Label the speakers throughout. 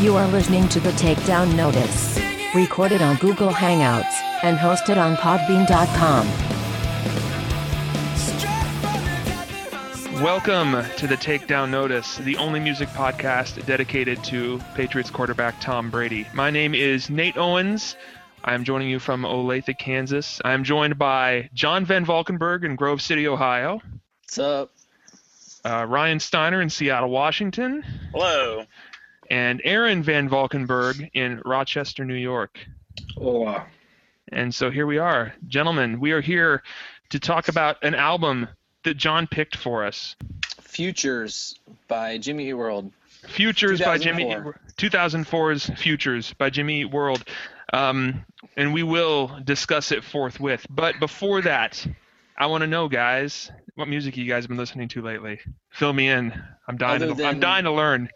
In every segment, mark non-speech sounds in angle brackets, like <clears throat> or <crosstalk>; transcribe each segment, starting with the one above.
Speaker 1: You are listening to the Takedown Notice, recorded on Google Hangouts and hosted on Podbean.com.
Speaker 2: Welcome to the Takedown Notice, the only music podcast dedicated to Patriots quarterback Tom Brady. My name is Nate Owens. I am joining you from Olathe, Kansas. I am joined by John Van Valkenburg in Grove City, Ohio,
Speaker 3: What's up?
Speaker 2: uh, Ryan Steiner in Seattle, Washington,
Speaker 4: Hello.
Speaker 2: and Aaron Van Valkenburg in Rochester, New York.
Speaker 5: Hola.
Speaker 2: And so here we are. Gentlemen, we are here to talk about an album that John picked for us.
Speaker 3: Futures by Jimmy Eat World.
Speaker 2: Futures by Jimmy
Speaker 3: 2004.
Speaker 2: 2004's Futures by Jimmy Eat World. Um, and we will discuss it forthwith. But before that, I want to know, guys, what music you guys have been listening to lately? Fill me in. I'm dying.
Speaker 3: Other
Speaker 2: To, I'm dying to learn.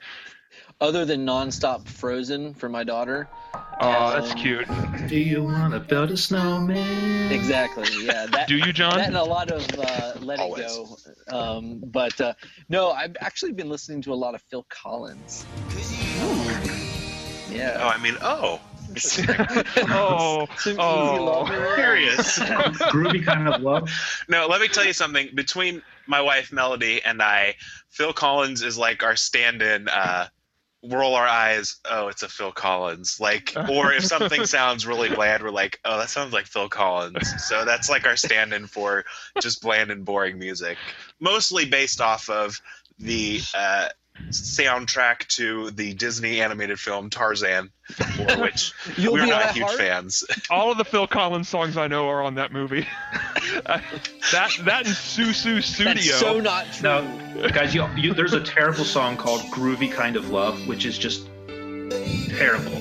Speaker 3: Other than nonstop Frozen for my daughter.
Speaker 2: Oh, that's
Speaker 3: Um,
Speaker 2: cute.
Speaker 5: Do you want to build a snowman?
Speaker 3: Exactly. Yeah. <laughs> That,
Speaker 2: Do you, John?
Speaker 3: That and a lot of uh, Let It
Speaker 4: Always.
Speaker 3: Go. Um, but uh, no, I've actually been listening to a lot of Phil Collins.
Speaker 4: Oh,
Speaker 3: Yeah.
Speaker 4: I mean, oh.
Speaker 2: Oh, <laughs>
Speaker 3: Some easy
Speaker 2: oh.
Speaker 3: love.
Speaker 4: Curious. <laughs>
Speaker 5: Groovy kind of love.
Speaker 4: no, let me tell you something. Between my wife Melody and I, Phil Collins is like our stand-in. Uh, roll our eyes. Oh, it's a Phil Collins. Like, or if something <laughs> sounds really bland, we're like, oh, that sounds like Phil Collins. So that's like our stand-in for just bland and boring music. Mostly based off of the uh, soundtrack to the Disney animated film Tarzan, for <laughs> which
Speaker 3: You'll
Speaker 4: we're not huge
Speaker 3: heart.
Speaker 4: fans. <laughs>
Speaker 2: All of the Phil Collins songs I know are on that movie. Uh, <laughs> that that and Sussudio.
Speaker 3: That's so not true.
Speaker 5: No, guys, you, you, there's a terrible song called "Groovy Kind of Love," which is just terrible.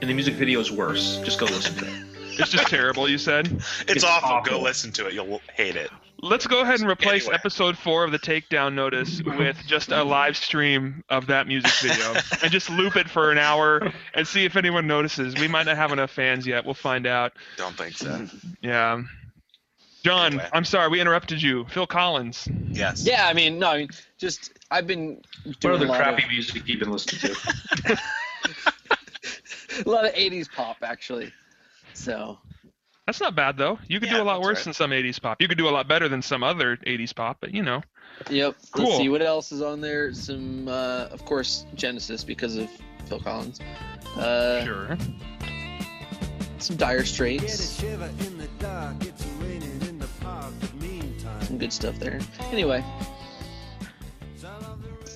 Speaker 5: And the music video is worse. Just go listen to it.
Speaker 2: it's just terrible. You said.
Speaker 4: It's,
Speaker 5: It's
Speaker 4: awful.
Speaker 5: awful.
Speaker 4: Go listen to it. You'll hate it.
Speaker 2: Let's go ahead and replace
Speaker 4: Anyway.
Speaker 2: episode four of the Takedown Notice with just a live stream of that music video and just loop it for an hour and see if anyone notices. We might not have enough fans yet. We'll find out.
Speaker 4: Don't think so.
Speaker 2: Yeah. John,
Speaker 4: Anyway.
Speaker 2: I'm sorry we interrupted you. Phil Collins.
Speaker 4: Yes.
Speaker 3: Yeah, I mean, no, I mean, just I've been
Speaker 5: What
Speaker 3: doing a
Speaker 5: other
Speaker 3: lot,
Speaker 5: crappy
Speaker 3: of,
Speaker 5: music you've been listening to? <laughs>
Speaker 3: a lot of '80s pop actually. So
Speaker 2: That's not bad though. You could
Speaker 4: Yeah,
Speaker 2: do a lot worse
Speaker 4: right.
Speaker 2: than some 80s pop. You could do a lot better than some other 80s pop, but you know.
Speaker 3: Yep.
Speaker 2: Cool.
Speaker 3: Let's see what else is on there. Some, uh, of course, Genesis because of Phil Collins. Uh,
Speaker 2: Sure.
Speaker 3: Some Dire Straits.
Speaker 6: shiver in the dark. It's raining in the park.
Speaker 3: Some good stuff there. Anyway,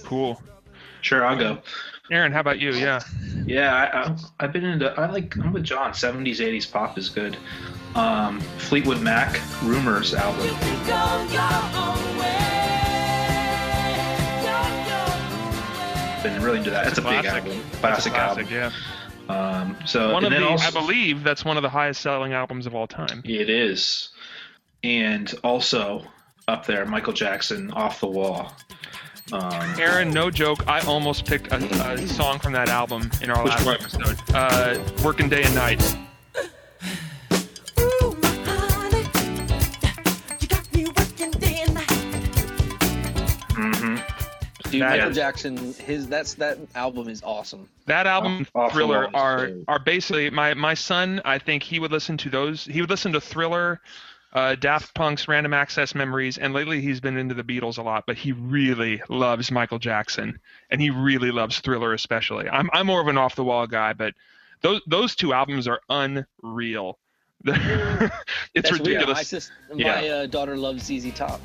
Speaker 2: Cool.
Speaker 5: Sure, I'll go.
Speaker 2: Aaron, how about you? Yeah.
Speaker 5: Yeah, I, I, I've been into. I like. I'm with John. 70s, 80s pop is good. Um, Fleetwood Mac, Rumors album. Been really into that. That's a, big
Speaker 2: classic.
Speaker 5: album. Classic,
Speaker 2: classic,
Speaker 5: album.
Speaker 2: yeah.
Speaker 5: Um, so
Speaker 2: One of
Speaker 5: and
Speaker 2: the,
Speaker 5: also,
Speaker 2: I believe that's one of the highest selling albums of all time.
Speaker 5: It is. And also up there, Michael Jackson, Off the Wall. Um,
Speaker 2: Aaron, no joke, I almost picked a, a song from that album in our last
Speaker 5: one?
Speaker 2: episode. Uh, Working Day and Night. <laughs>
Speaker 5: mhm.
Speaker 3: dude,
Speaker 2: That-
Speaker 3: Michael Jackson, his that's that album is awesome.
Speaker 2: That album,
Speaker 5: Off the
Speaker 2: Thriller,
Speaker 5: Wall is
Speaker 2: are
Speaker 5: great.
Speaker 2: are basically my my son. I think he would listen to those. He would listen to Thriller, uh, Daft Punk's Random Access Memories, and lately he's been into the Beatles a lot. But he really loves Michael Jackson, and he really loves Thriller especially. I'm I'm more of an off the wall guy, but those those two albums are unreal. <laughs> it's
Speaker 3: That's weird.
Speaker 2: ridiculous.
Speaker 3: My, sis- my
Speaker 5: Yeah.
Speaker 3: uh, daughter loves ZZ Top.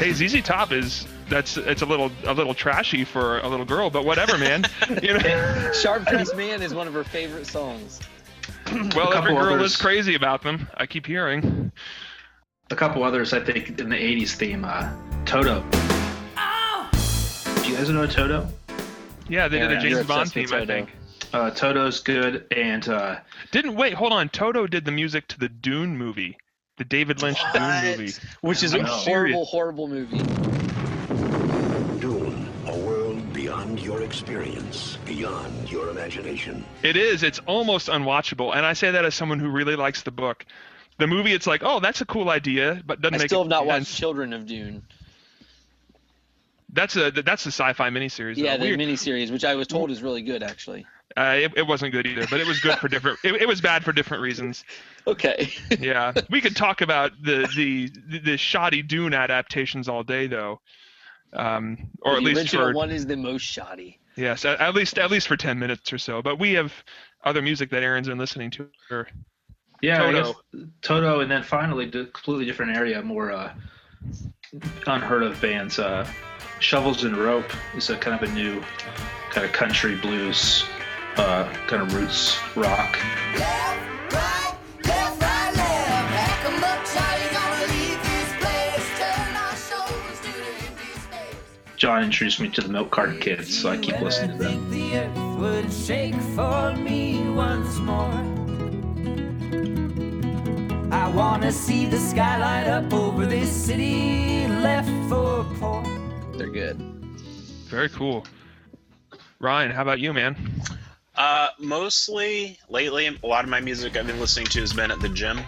Speaker 2: Hey, ZZ Top is that's it's a little a little trashy for a little girl, but whatever, man. <laughs> you know,
Speaker 3: Sharp Dressed Man is one of her favorite songs. <clears throat>
Speaker 2: well,
Speaker 5: A
Speaker 2: every girl
Speaker 5: others.
Speaker 2: is crazy about them. I keep hearing.
Speaker 5: A couple others, I think, in the 80s theme. Uh, Toto. Do you guys know Toto?
Speaker 2: Yeah, they did a
Speaker 3: Yeah,
Speaker 2: James Bond theme, I think.
Speaker 5: Uh, Toto's good, and uh,
Speaker 2: Didn't wait, hold on. Toto did the music to the Dune movie, the David Lynch Dune movie.
Speaker 3: Which is a
Speaker 5: know.
Speaker 3: horrible, horrible movie.
Speaker 7: Dune, a world beyond your experience beyond your imagination.
Speaker 2: It is. It's almost unwatchable, and I say that as someone who really likes the book. The movie, it's like, oh, that's a cool idea, but doesn't
Speaker 3: I
Speaker 2: make
Speaker 3: still have not watched. Children of Dune.
Speaker 2: That's a that's a sci-fi miniseries.
Speaker 3: Yeah,
Speaker 2: though.
Speaker 3: the
Speaker 2: Weird.
Speaker 3: miniseries, which I was told is really good, actually.
Speaker 2: Uh, it, it wasn't good either, but it was good for different. It, it was bad for different reasons.
Speaker 3: Okay. <laughs>
Speaker 2: Yeah, we could talk about the the the shoddy Dune adaptations all day, though. Um, or at
Speaker 3: the
Speaker 2: least
Speaker 3: original
Speaker 2: for
Speaker 3: one is the most shoddy.
Speaker 2: yes, at, at least at least for ten minutes or so. But we have other music that Aaron's been listening to. Or,
Speaker 5: Yeah, I
Speaker 2: Toto.
Speaker 5: guess Toto, and then finally, the completely different area, more uh, unheard of bands. Uh, Shovels and Rope is a kind of a new kind of country blues, uh, kind of roots rock.
Speaker 8: Left, right, left, right, left. Pack 'em up, Charlie, gonna leave this place. Turn our shoulders to empty space.
Speaker 5: John introduced me to the Milk Carton Kids, so I keep listening to them.
Speaker 9: The earth would shake for me once more. I wanna see the sky light up over this city left for poor.
Speaker 3: They're good.
Speaker 2: very cool. Ryan, how about you, man?
Speaker 4: Uh, mostly lately, a lot of my music I've been listening to has been at the gym.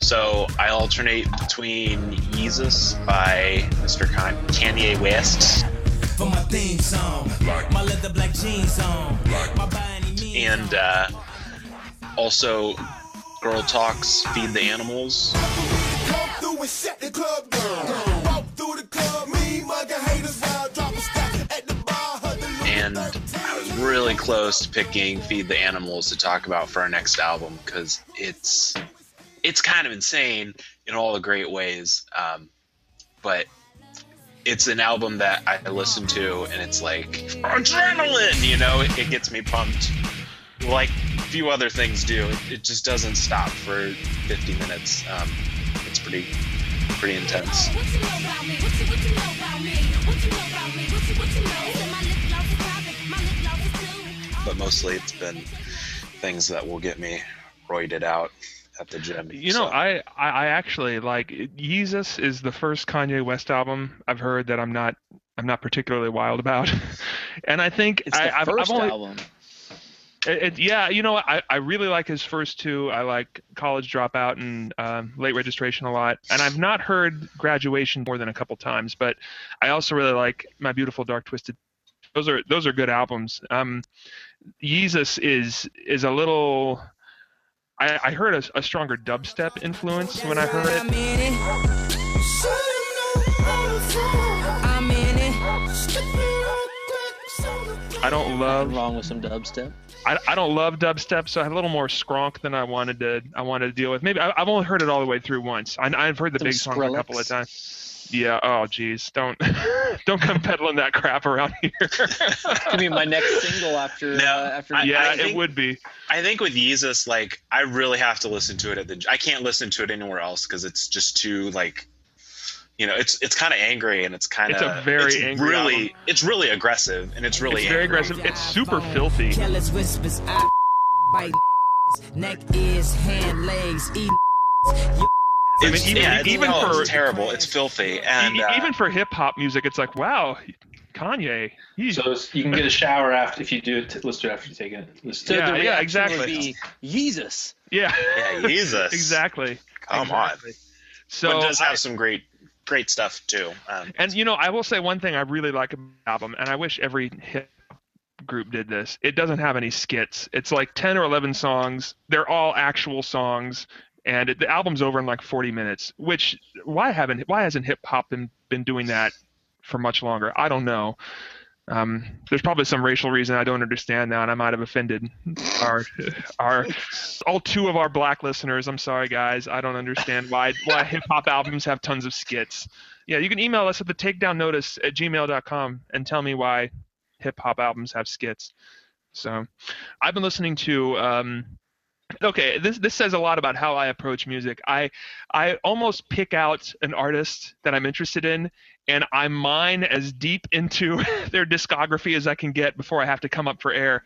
Speaker 4: So I alternate between Yeezus by Mr. Kan- Kanye West
Speaker 10: For my theme song, my leather black jeans on,
Speaker 4: and uh, also Girl Talks Feed the Animals. Really close to picking Feed the Animals to talk about for our next album because it's it's kind of insane in all the great ways. Um, but it's an album that I listen to and it's like adrenaline, you know, it, it gets me pumped. Like few other things do. It, it just doesn't stop for 50 minutes. Um, it's pretty pretty intense. But mostly it's been things that will get me roided out at the gym.
Speaker 2: You know,
Speaker 4: So-
Speaker 2: I, I I actually like Yeezus is the first Kanye West album I've heard that I'm not I'm not particularly wild about, <laughs> and I think
Speaker 3: It's
Speaker 2: I,
Speaker 3: the
Speaker 2: I've,
Speaker 3: 1st
Speaker 2: I've only,
Speaker 3: album.
Speaker 2: It, it- yeah, you know? I, I really like his first two. I like College Dropout and um, Late Registration a lot. And I've not heard Graduation more than a couple times, but I also really like My Beautiful Dark Twisted. Those are those are good albums. Um, Yeezus is is a little. I, I heard a, a stronger dubstep influence when I heard it.
Speaker 9: I'm in it.
Speaker 2: I don't love
Speaker 3: wrong with some dubstep.
Speaker 2: I, I don't love dubstep, so I had a little more skronk than I wanted to I wanted to deal with. Maybe I, I've only heard it all the way through once. I, I've heard the
Speaker 3: Some
Speaker 2: big song a couple of times. Yeah. Oh, geez. Don't <laughs> don't come peddling that crap around here.
Speaker 3: Give me my next single after
Speaker 4: No,
Speaker 3: uh, after.
Speaker 4: I-
Speaker 2: yeah,
Speaker 4: I think-
Speaker 2: it would be.
Speaker 4: I think with Yeezus, like I really have to listen to it at the. I can't listen to it anywhere else because it's just too like, you know, it's it's kind of angry and it's kind of.
Speaker 2: It's a very angry
Speaker 4: really
Speaker 2: album.
Speaker 4: it's really aggressive and it's really
Speaker 2: It's very
Speaker 4: angry.
Speaker 2: aggressive. It's super filthy.
Speaker 9: Careless whispers. I <laughs> bite <laughs> neck, ears, hand, legs, eat.
Speaker 2: I mean,
Speaker 4: It's-
Speaker 2: even,
Speaker 4: yeah,
Speaker 2: even
Speaker 4: no,
Speaker 2: for
Speaker 4: it's terrible. It's filthy and
Speaker 2: e-
Speaker 4: uh,
Speaker 2: even for hip hop music, it's like wow, Kanye. He's
Speaker 5: So you can get a shower after if you do it. Listen to it after you take it. Listen to
Speaker 2: Yeah,
Speaker 3: the
Speaker 2: yeah, exactly.
Speaker 3: be Jesus.
Speaker 2: yeah.
Speaker 4: yeah, <laughs> Yeezus.
Speaker 2: exactly.
Speaker 4: Come
Speaker 2: exactly.
Speaker 4: on.
Speaker 2: So
Speaker 4: but it does
Speaker 2: I-
Speaker 4: have some great great stuff too. Um,
Speaker 2: And you know, I will say one thing I really like about the album, and I wish every hip group did this. It doesn't have any skits. It's like ten or eleven songs. They're all actual songs, and it, the album's over in like forty minutes. Which why haven't why hasn't hip hop been been doing that for much longer? I don't know. Um, there's probably some racial reason I don't understand now, and I might have offended our <laughs> our all two of our black listeners. I'm sorry, guys. I don't understand why why hip hop albums have tons of skits. Yeah, you can email us at the takedown notice at gmail.com and tell me why hip hop albums have skits. So I've been listening to um okay, this this says a lot about how I approach music. I I almost pick out an artist that I'm interested in and I mine as deep into <laughs> their discography as I can get before I have to come up for air.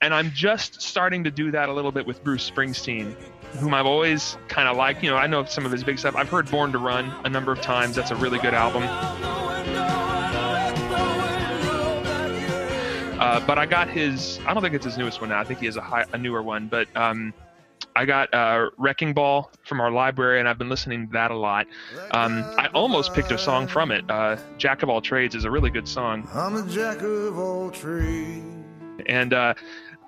Speaker 2: And I'm just starting to do that a little bit with Bruce Springsteen, whom I've always kind of liked. You know, I know some of his big stuff. I've heard Born to Run a number of times. That's a really good album. Uh, but I got his. I don't think it's his newest one now. I think he has a, high, a newer one. But um, I got uh, Wrecking Ball from our library, and I've been listening to that a lot. Um, I almost picked a song from it. Uh, Jack of All Trades is a really good song.
Speaker 6: I'm a jack of all trades.
Speaker 2: and uh,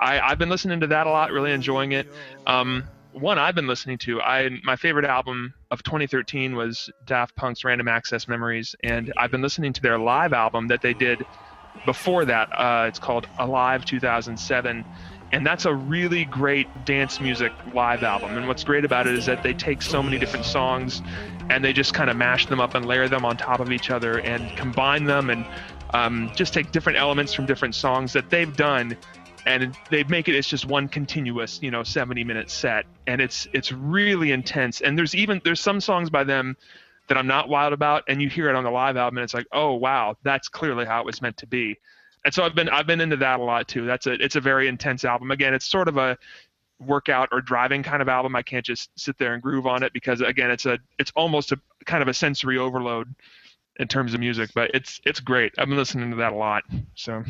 Speaker 2: I, I've been listening to that a lot, really enjoying it. Um, one I've been listening to, I my favorite album of 2013 was Daft Punk's Random Access Memories, and I've been listening to their live album that they did before that. Uh, it's called Alive 2007. And that's a really great dance music live album. And what's great about it is that they take so many different songs and they just kind of mash them up and layer them on top of each other and combine them and um, just take different elements from different songs that they've done and they make it it's just one continuous you know 70 minute set and it's it's really intense and there's even there's some songs by them that i'm not wild about and you hear it on the live album and it's like oh wow that's clearly how it was meant to be. And so i've been i've been into that a lot too. That's a it's a very intense album. Again it's sort of a workout or driving kind of album. I can't just sit there and groove on it because again it's a it's almost a kind of a sensory overload in terms of music but it's it's great. I've been listening to that a lot so.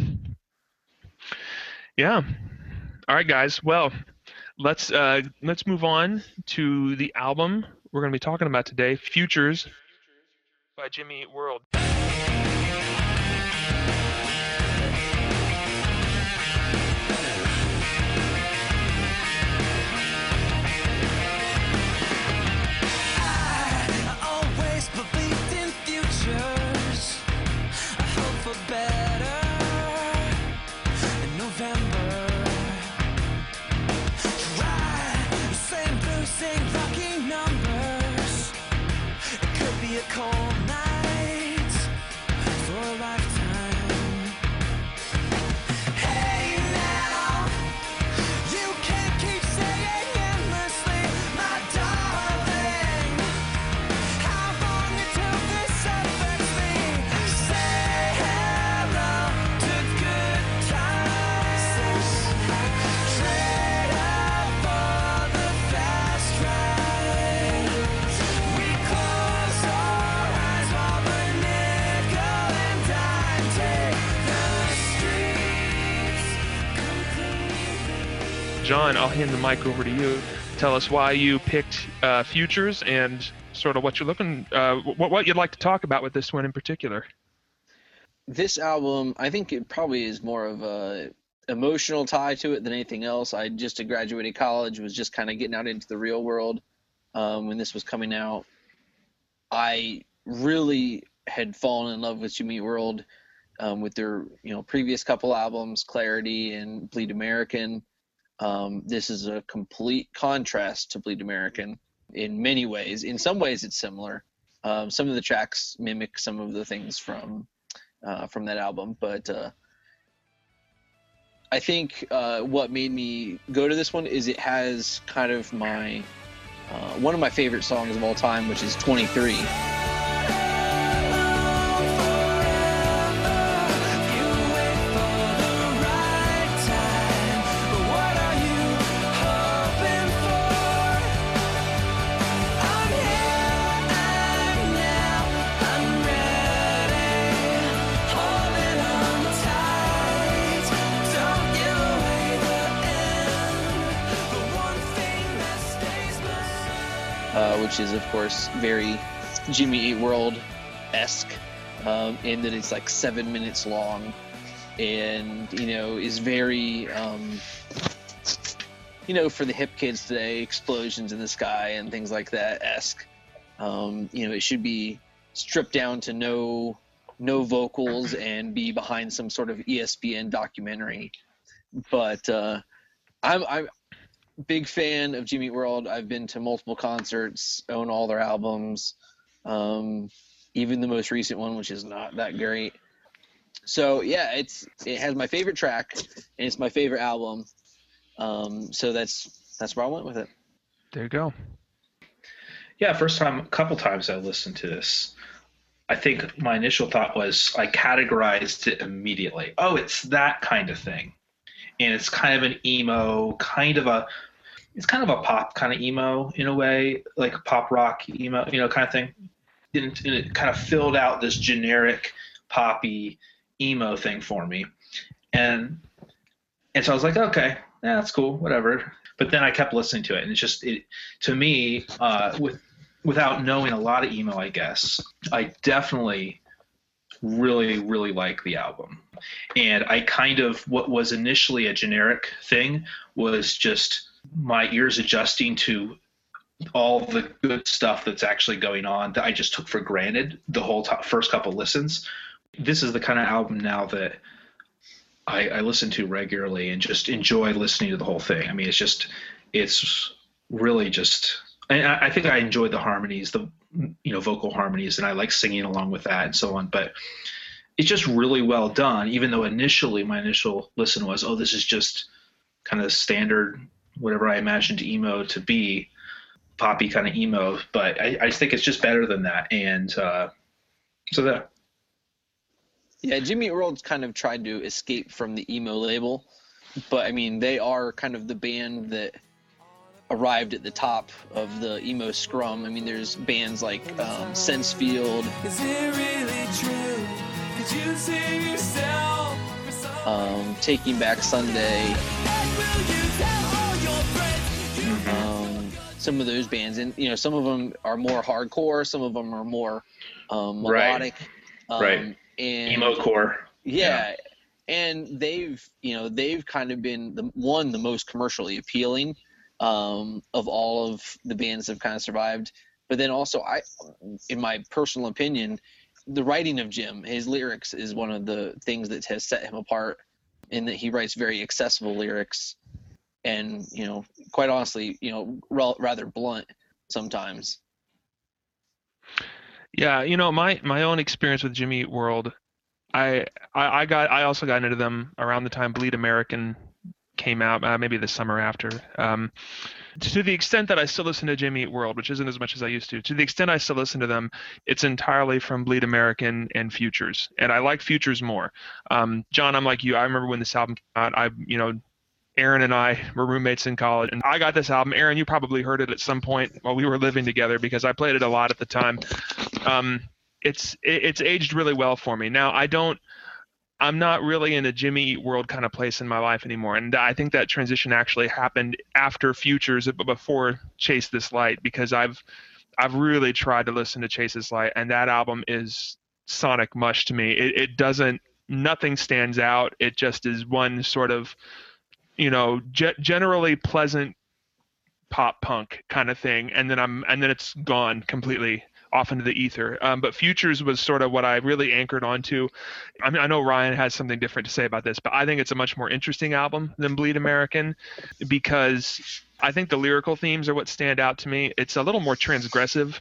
Speaker 2: Yeah. All right, guys. Well, let's uh, let's move on to the album we're going to be talking about today, "Futures" by Jimmy World. John, I'll hand the mic over to you. Tell us why you picked uh, "Futures" and sort of what you're looking, uh, what what you'd like to talk about with this one in particular.
Speaker 3: this album i think it probably is more of a emotional tie to it than anything else i just had graduated college was just kind of getting out into the real world um, when this was coming out i really had fallen in love with jimmy Eat world um, with their you know previous couple albums clarity and bleed american um, this is a complete contrast to bleed american in many ways in some ways it's similar um, some of the tracks mimic some of the things from uh, from that album. But uh, I think uh, what made me go to this one is it has kind of my uh, one of my favorite songs of all time, which is 23. Is of course very Jimmy Eat World esque, um, in that it's like seven minutes long, and you know is very um, you know for the hip kids today, explosions in the sky and things like that esque. Um, you know, it should be stripped down to no no vocals and be behind some sort of ESPN documentary. But uh, I'm I'm big fan of Jimmy World. I've been to multiple concerts, own all their albums, um, even the most recent one, which is not that great. So yeah, it's it has my favorite track and it's my favorite album. Um, so that's that's where I went with it.
Speaker 2: There you go.
Speaker 5: Yeah, first time, a couple times I listened to this. I think my initial thought was I categorized it immediately. Oh, it's that kind of thing. And it's kind of an emo, kind of a, it's kind of a pop kind of emo in a way, like pop rock emo, you know, kind of thing. And, and it kind of filled out this generic poppy emo thing for me. And and so I was like, okay, yeah, that's cool, whatever. But then I kept listening to it, and it's just it to me uh, with without knowing a lot of emo, I guess I definitely really really like the album, and I kind of what was initially a generic thing was just my ears adjusting to all the good stuff that's actually going on that I just took for granted the whole first couple listens. This is the kind of album now that I, I listen to regularly and just enjoy listening to the whole thing. I mean, it's just, it's really just, I, I think I enjoy the harmonies, the you know vocal harmonies, and I like singing along with that and so on. But it's just really well done. Even though initially my initial listen was, oh, this is just kind of standard, whatever I imagined emo to be poppy kind of emo, but I, I think it's just better than that. And uh, so that
Speaker 3: Yeah, Jimmy Eat World's kind of tried to escape from the emo label, but I mean they are kind of the band that arrived at the top of the emo scrum. I mean, there's bands like um, Sensefield,
Speaker 9: Is it really true? Could you save yourself for someone?
Speaker 3: um, Taking Back Sunday, some of those bands, and you know, some of them are more hardcore, some of them are more um,
Speaker 5: Right.
Speaker 3: melodic, um,
Speaker 5: Right.
Speaker 3: and
Speaker 5: emo core.
Speaker 3: yeah, and they've you know they've kind of been the one the most commercially appealing um, of all of the bands that have kind of survived. But then also, I, in my personal opinion, the writing of Jim, his lyrics is one of the things that has set him apart, in that he writes very accessible lyrics, and you know, quite honestly, you know, rel- rather blunt sometimes.
Speaker 2: Yeah, you know, my my own experience with Jimmy Eat World, I, I I got I also got into them around the time Bleed American came out, uh, maybe the summer after. Um, to the extent that I still listen to Jimmy Eat World, which isn't as much as I used to, to the extent I still listen to them, it's entirely from Bleed American and Futures, and I like Futures more. Um, John, I'm like you. I remember when this album came out. I, you know, Aaron and I were roommates in college, and I got this album. Aaron, you probably heard it at some point while we were living together because I played it a lot at the time. Um, it's it, it's aged really well for me. Now I don't. I'm not really in a Jimmy Eat World kind of place in my life anymore, and I think that transition actually happened after Futures, before Chase This Light, because I've I've really tried to listen to Chase This Light, and that album is sonic mush to me. It, it doesn't. Nothing stands out. It just is one sort of you know, ge- generally pleasant pop punk kind of thing, and then I'm and then it's gone completely off into the ether. Um, but Futures was sort of what I really anchored onto. I mean, I know Ryan has something different to say about this, but I think it's a much more interesting album than Bleed American because I think the lyrical themes are what stand out to me. It's a little more transgressive.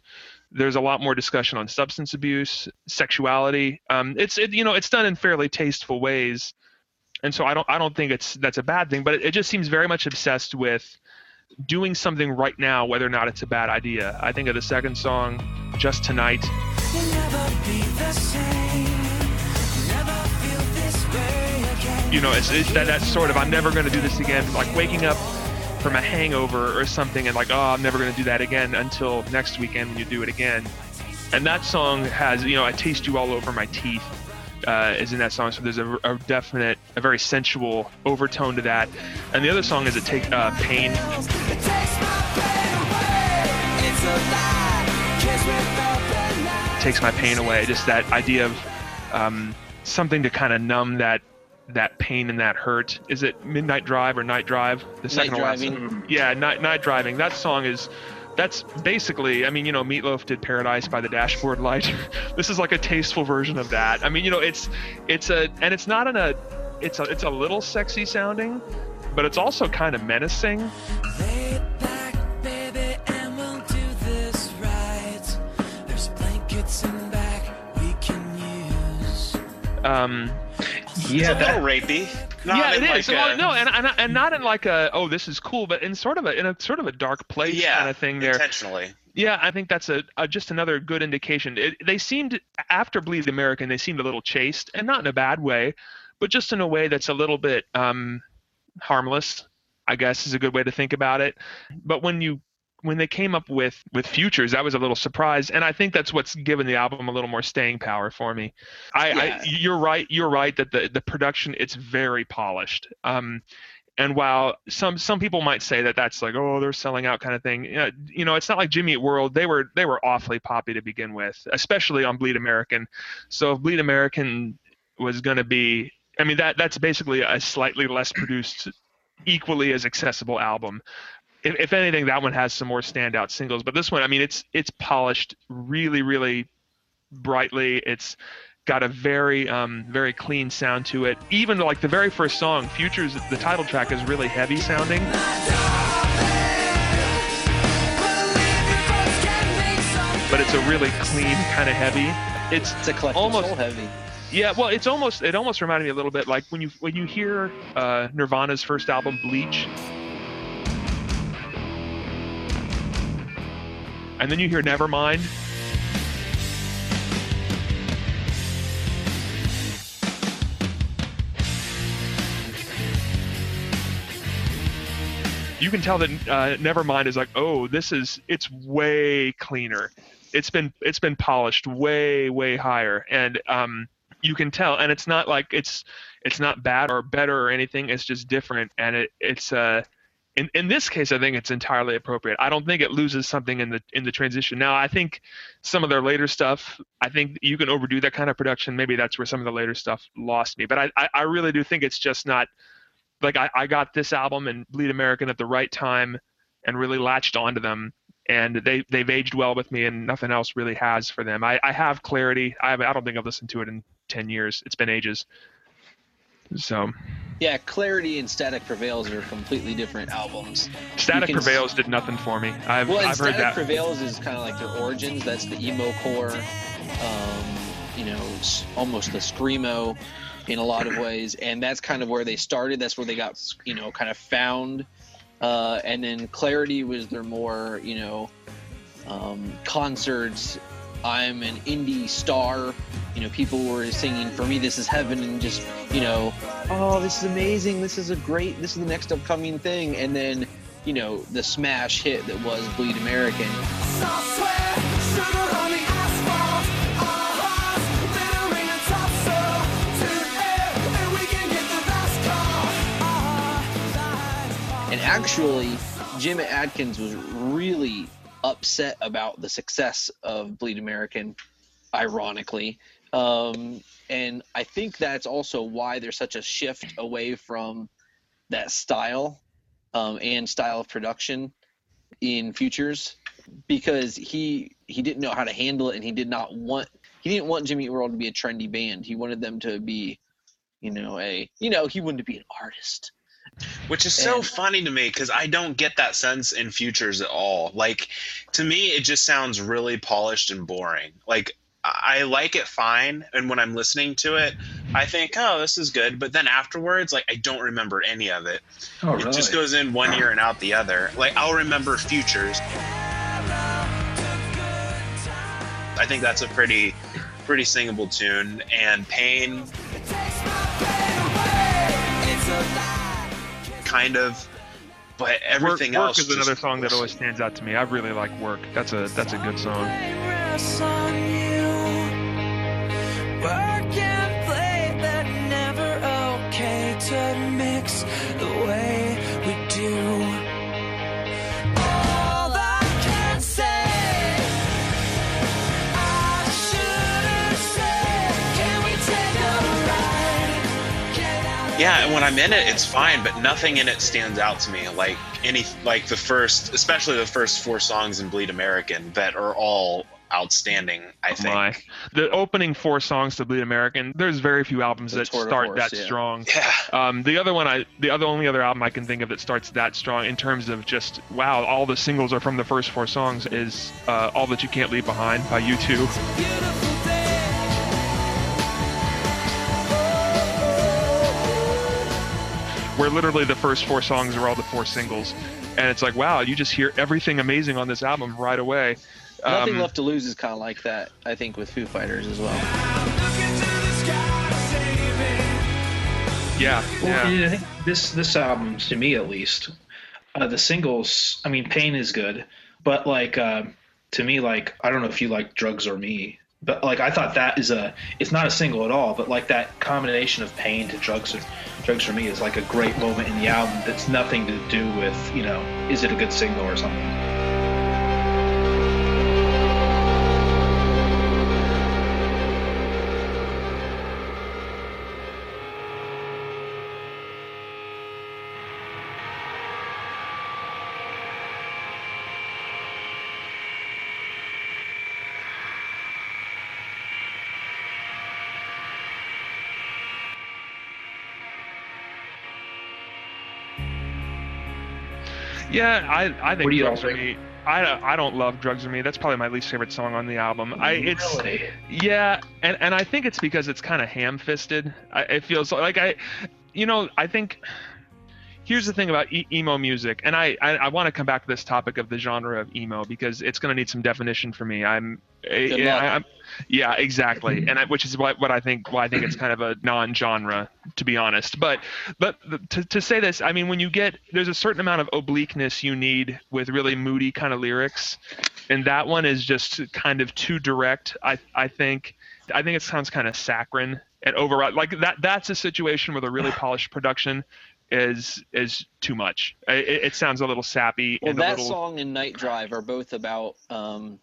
Speaker 2: There's a lot more discussion on substance abuse, sexuality. Um, it's it, you know it's done in fairly tasteful ways and so I don't I don't think it's that's a bad thing, but it, it just seems very much obsessed with doing something right now, whether or not it's a bad idea. I think of the second song, Just Tonight.
Speaker 9: You'll never be the same. Never feel this way again.
Speaker 2: You know, it's, it's that that sort of I'm never going to do this again, like waking up from a hangover or something, and like oh I'm never going to do that again until next weekend when you do it again. And that song has you know I taste you all over my teeth. Uh, is in that song, so there's a, a definite, a very sensual overtone to that. And the other song is it take uh, pain.
Speaker 9: It takes my pain away. It's a lie. Kiss with open eyes.
Speaker 2: takes my pain away. Just that idea of um, something to kind of numb that that pain and that hurt. Is it Midnight Drive or Night Drive? The second to last Yeah, Night Night Driving. That song is. That's basically, I mean, you know, Meatloaf did Paradise by the Dashboard Light. <laughs> this is like a tasteful version of that. I mean, you know, it's it's a and it's not in a it's a it's a little sexy sounding, but it's also kind of menacing.
Speaker 9: Lay it back, baby, and we'll do this <laughs> right. There's blankets in back we can use.
Speaker 5: Yeah,
Speaker 4: it's a little rapey. Not
Speaker 2: yeah, it
Speaker 4: like
Speaker 2: is.
Speaker 4: a-
Speaker 2: Well, no, and, and and not in like a oh this is cool, but in sort of a in a sort of a dark place
Speaker 4: yeah,
Speaker 2: kind of thing there.
Speaker 4: intentionally.
Speaker 2: Yeah, I think that's a, a just another good indication. It, they seemed after Bleed the American, they seemed a little chaste, and not in a bad way, but just in a way that's a little bit um, harmless. I guess is a good way to think about it. But when you when they came up with with futures, I was a little surprised, and I think that's what's given the album a little more staying power for me. I,
Speaker 3: Yeah.
Speaker 2: I you're right. You're right that the the production it's very polished. Um, and while some some people might say that that's like oh they're selling out kind of thing, you know, you know it's not like Jimmy Eat World. They were they were awfully poppy to begin with, especially on Bleed American. So if Bleed American was going to be, I mean that that's basically a slightly less produced, equally as accessible album. If, if anything, that one has some more standout singles, but this one, I mean, it's it's polished really really brightly. It's got a very um, very clean sound to it. Even like the very first song, Futures, the title track is really heavy sounding. But it's a really clean kind of heavy. It's
Speaker 3: It's a
Speaker 2: almost
Speaker 3: heavy.
Speaker 2: yeah, well, it's almost it almost reminded me a little bit like when you when you hear uh, Nirvana's first album, Bleach, and then you hear Nevermind. You can tell that uh, Nevermind is like, oh, this is it's way cleaner. It's been it's been polished way way higher, and um, you can tell and it's not like it's it's not bad or better or anything it's just different and it it's uh in, in this case i think it's entirely appropriate. I don't think it loses something in the in the transition. Now i think some of their later stuff i think you can overdo that kind of production. Maybe that's where some of the later stuff lost me. But i i, I really do think it's just not like I, I got this album and bleed american at the right time and really latched onto them. And they they've aged well with me and nothing else really has for them. I, I have clarity. I, I don't think i've listened to it in 10 years. It's been ages. So
Speaker 3: Yeah, Clarity and Static Prevails are completely different albums.
Speaker 2: static
Speaker 3: You can s-
Speaker 2: prevails did nothing for me i've,
Speaker 3: Well,
Speaker 2: I've heard
Speaker 3: Static
Speaker 2: that
Speaker 3: Prevails is kind of like their origins. That's the emo core, um, you know, almost the screamo in a lot of ways, and that's kind of where they started. That's where they got, you know, kind of found. Uh, and then Clarity was their more, you know, um, concerts. I'm an indie star. You know, people were singing "For Me, This Is Heaven" and just, you know, oh, this is amazing. This is a great. This is the next upcoming thing. And then, you know, the smash hit that was "Bleed American." And actually, Jim Adkins was really upset about the success of Bleed American, ironically. Um, and I think that's also why there's such a shift away from that style um, and style of production in futures because he he didn't know how to handle it and he did not want he didn't want Jimmy World to be a trendy band. He wanted them to be, you know, a you know, he wanted to be an artist.
Speaker 4: Which is so
Speaker 3: And-
Speaker 4: funny to me because I don't get that sense in Futures at all. Like, to me, it just sounds really polished and boring. Like, I I like it fine, and when I'm listening to it, I think, oh, this is good. But then afterwards, like, I don't remember any of it.
Speaker 5: Oh,
Speaker 4: It
Speaker 5: really?
Speaker 4: just goes in one ear and out the other. Like, I'll remember Futures. I think that's a pretty, pretty singable tune. And Pain, kind of. But
Speaker 2: work,
Speaker 4: everything
Speaker 2: work
Speaker 4: else
Speaker 2: is another song that always stands out to me. I really like work. That's a that's a good song
Speaker 4: Yeah, and when I'm in it, it's fine, but nothing in it stands out to me. Like any, like the first, especially the first four songs in Bleed American, that are all outstanding. I think.
Speaker 2: My. the opening four songs to bleed american there's very few albums
Speaker 3: The
Speaker 2: that
Speaker 3: tour
Speaker 2: start
Speaker 3: force,
Speaker 2: that
Speaker 3: yeah.
Speaker 2: strong
Speaker 4: Yeah,
Speaker 2: um, the other one i the other only other album i can think of that starts that strong in terms of just wow all the singles are from the first four songs is uh, all that you can't leave behind by
Speaker 9: U2
Speaker 2: where literally the first four songs are all the four singles and it's like wow you just hear everything amazing on this album right away
Speaker 3: Nothing
Speaker 2: Um,
Speaker 3: Left to Lose is kind of like that, I think, with Foo Fighters as well.
Speaker 9: Look into the sky, save me.
Speaker 2: yeah
Speaker 5: Well,
Speaker 2: yeah
Speaker 5: I think this this album, to me at least, uh, the singles. I mean, Pain is good, but like uh, to me, like I don't know if you like Drugs or Me, but like I thought that is a. It's not a single at all, but like that combination of Pain to Drugs or Drugs for Me is like a great moment in the album. That's nothing to do with you know, is it a good single or something.
Speaker 2: Yeah, I I think
Speaker 5: What do you
Speaker 2: drugs are me. I, I don't love drugs are me. That's probably my least favorite song on the album. I it's
Speaker 5: Really?
Speaker 2: yeah, and and I think it's because it's kind of ham-fisted. I, it feels like I, you know, I think. Here's the thing about e- emo music, and I I, I want to come back to this topic of the genre of emo because it's going to need some definition for me. I'm,
Speaker 3: eh,
Speaker 2: yeah,
Speaker 3: luck.
Speaker 2: I'm yeah, exactly, and I, which is what, what I think. Why I think it's kind of a non-genre, to be honest. But but to to say this, I mean, when you get there's a certain amount of obliqueness you need with really moody kind of lyrics, and that one is just kind of too direct. I I think I think it sounds kind of saccharine and overwrought. Like that that's a situation with a really polished production is is too much. It, it sounds a little sappy
Speaker 3: Well,
Speaker 2: and
Speaker 3: that
Speaker 2: little
Speaker 3: song and Night Drive are both about um,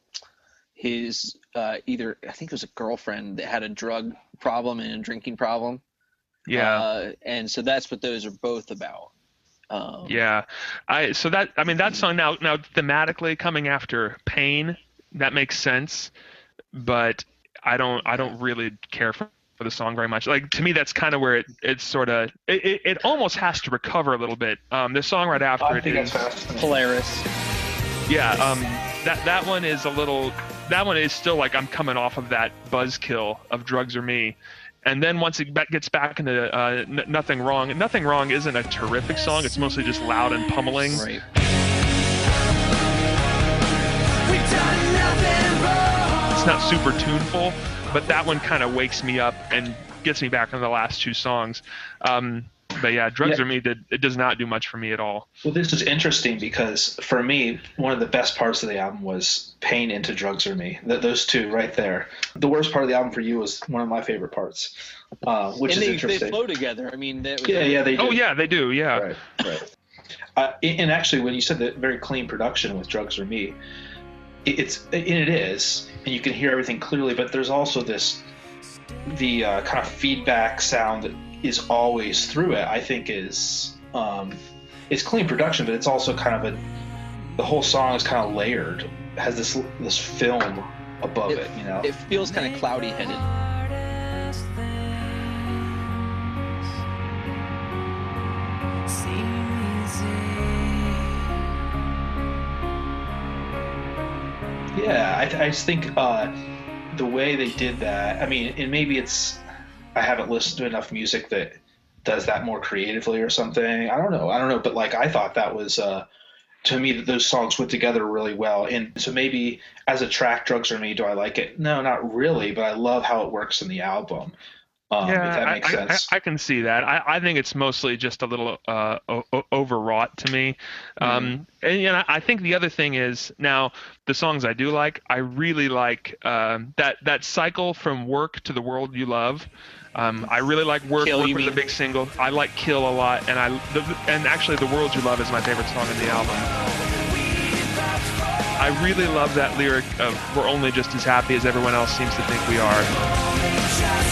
Speaker 3: his uh, either I think it was a girlfriend that had a drug problem and a drinking problem.
Speaker 2: yeah.
Speaker 3: Uh, and so that's what those are both about. Um,
Speaker 2: Yeah, I so that I mean that song now now thematically coming after pain that makes sense, but I don't I don't really care for, for the song very much. Like to me that's kind of where it it's sort of it, it, it almost has to recover a little bit. Um, the song right after
Speaker 5: I
Speaker 2: it
Speaker 5: think
Speaker 2: is
Speaker 5: that's.
Speaker 3: Polaris.
Speaker 2: yeah um that that one is a little that one is still like I'm coming off of that buzzkill of drugs or me. And then once it gets back into uh, n- nothing wrong, nothing wrong isn't a terrific song. It's mostly just loud and pummeling.
Speaker 3: Right.
Speaker 2: it's not super tuneful, but that one kind of wakes me up and gets me back on the last two songs. Um, but yeah, Drugs
Speaker 5: Yeah.
Speaker 2: Are Me did it does not do much for me at all.
Speaker 5: Well, this is interesting because for me, one of the best parts of the album was "Pain into Drugs or Me." Th- those two right there. The worst part of the album for you was one of my favorite parts, uh, which
Speaker 3: and
Speaker 5: is
Speaker 3: they, they flow together. I mean, that was
Speaker 5: yeah, yeah, they do.
Speaker 2: Oh yeah, they do. Yeah.
Speaker 5: Right, right. Uh, and and actually, when you said that very clean production with "Drugs or Me," it- it's and it is, and you can hear everything clearly. But there's also this the uh, kind of feedback sound that is always through it. I think is um, it's clean production, but it's also kind of a the whole song is kind of layered, has this this film above it. You know,
Speaker 3: It feels kind of cloudy headed.
Speaker 5: Yeah, I, I just think uh, the way they did that. I mean, and maybe it's I haven't listened to enough music that does that more creatively or something. I don't know. I don't know, but like I thought that was uh, to me that those songs went together really well. And so maybe as a track, "Drugs or Me," do I like it? No, not really. But I love how it works in the album. Um, if that
Speaker 2: I,
Speaker 5: makes
Speaker 2: I-
Speaker 5: sense.
Speaker 2: I, I can see that. I, I think it's mostly just a little uh, o- overwrought to me.
Speaker 5: Mm-hmm.
Speaker 2: Um, and you know, I think the other thing is now the songs I do like. I really like um, that that cycle from work to the world you love. Um, I really like work.
Speaker 3: Kill,
Speaker 2: work was a big single. I like Kill a lot, and I the, and actually the world you love is my favorite song in the album. I really love that lyric of "We're only just as happy as everyone else seems to think we are."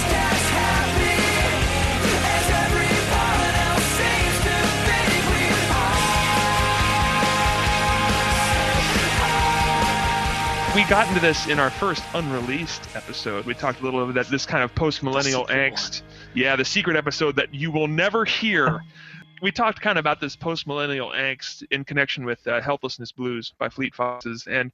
Speaker 2: We got into this in our first unreleased episode. We talked a little about that this kind of post millennial angst. Yeah, the secret episode that you will never hear. we talked kind of about this post millennial angst in connection with uh, Helplessness Blues by Fleet Foxes, and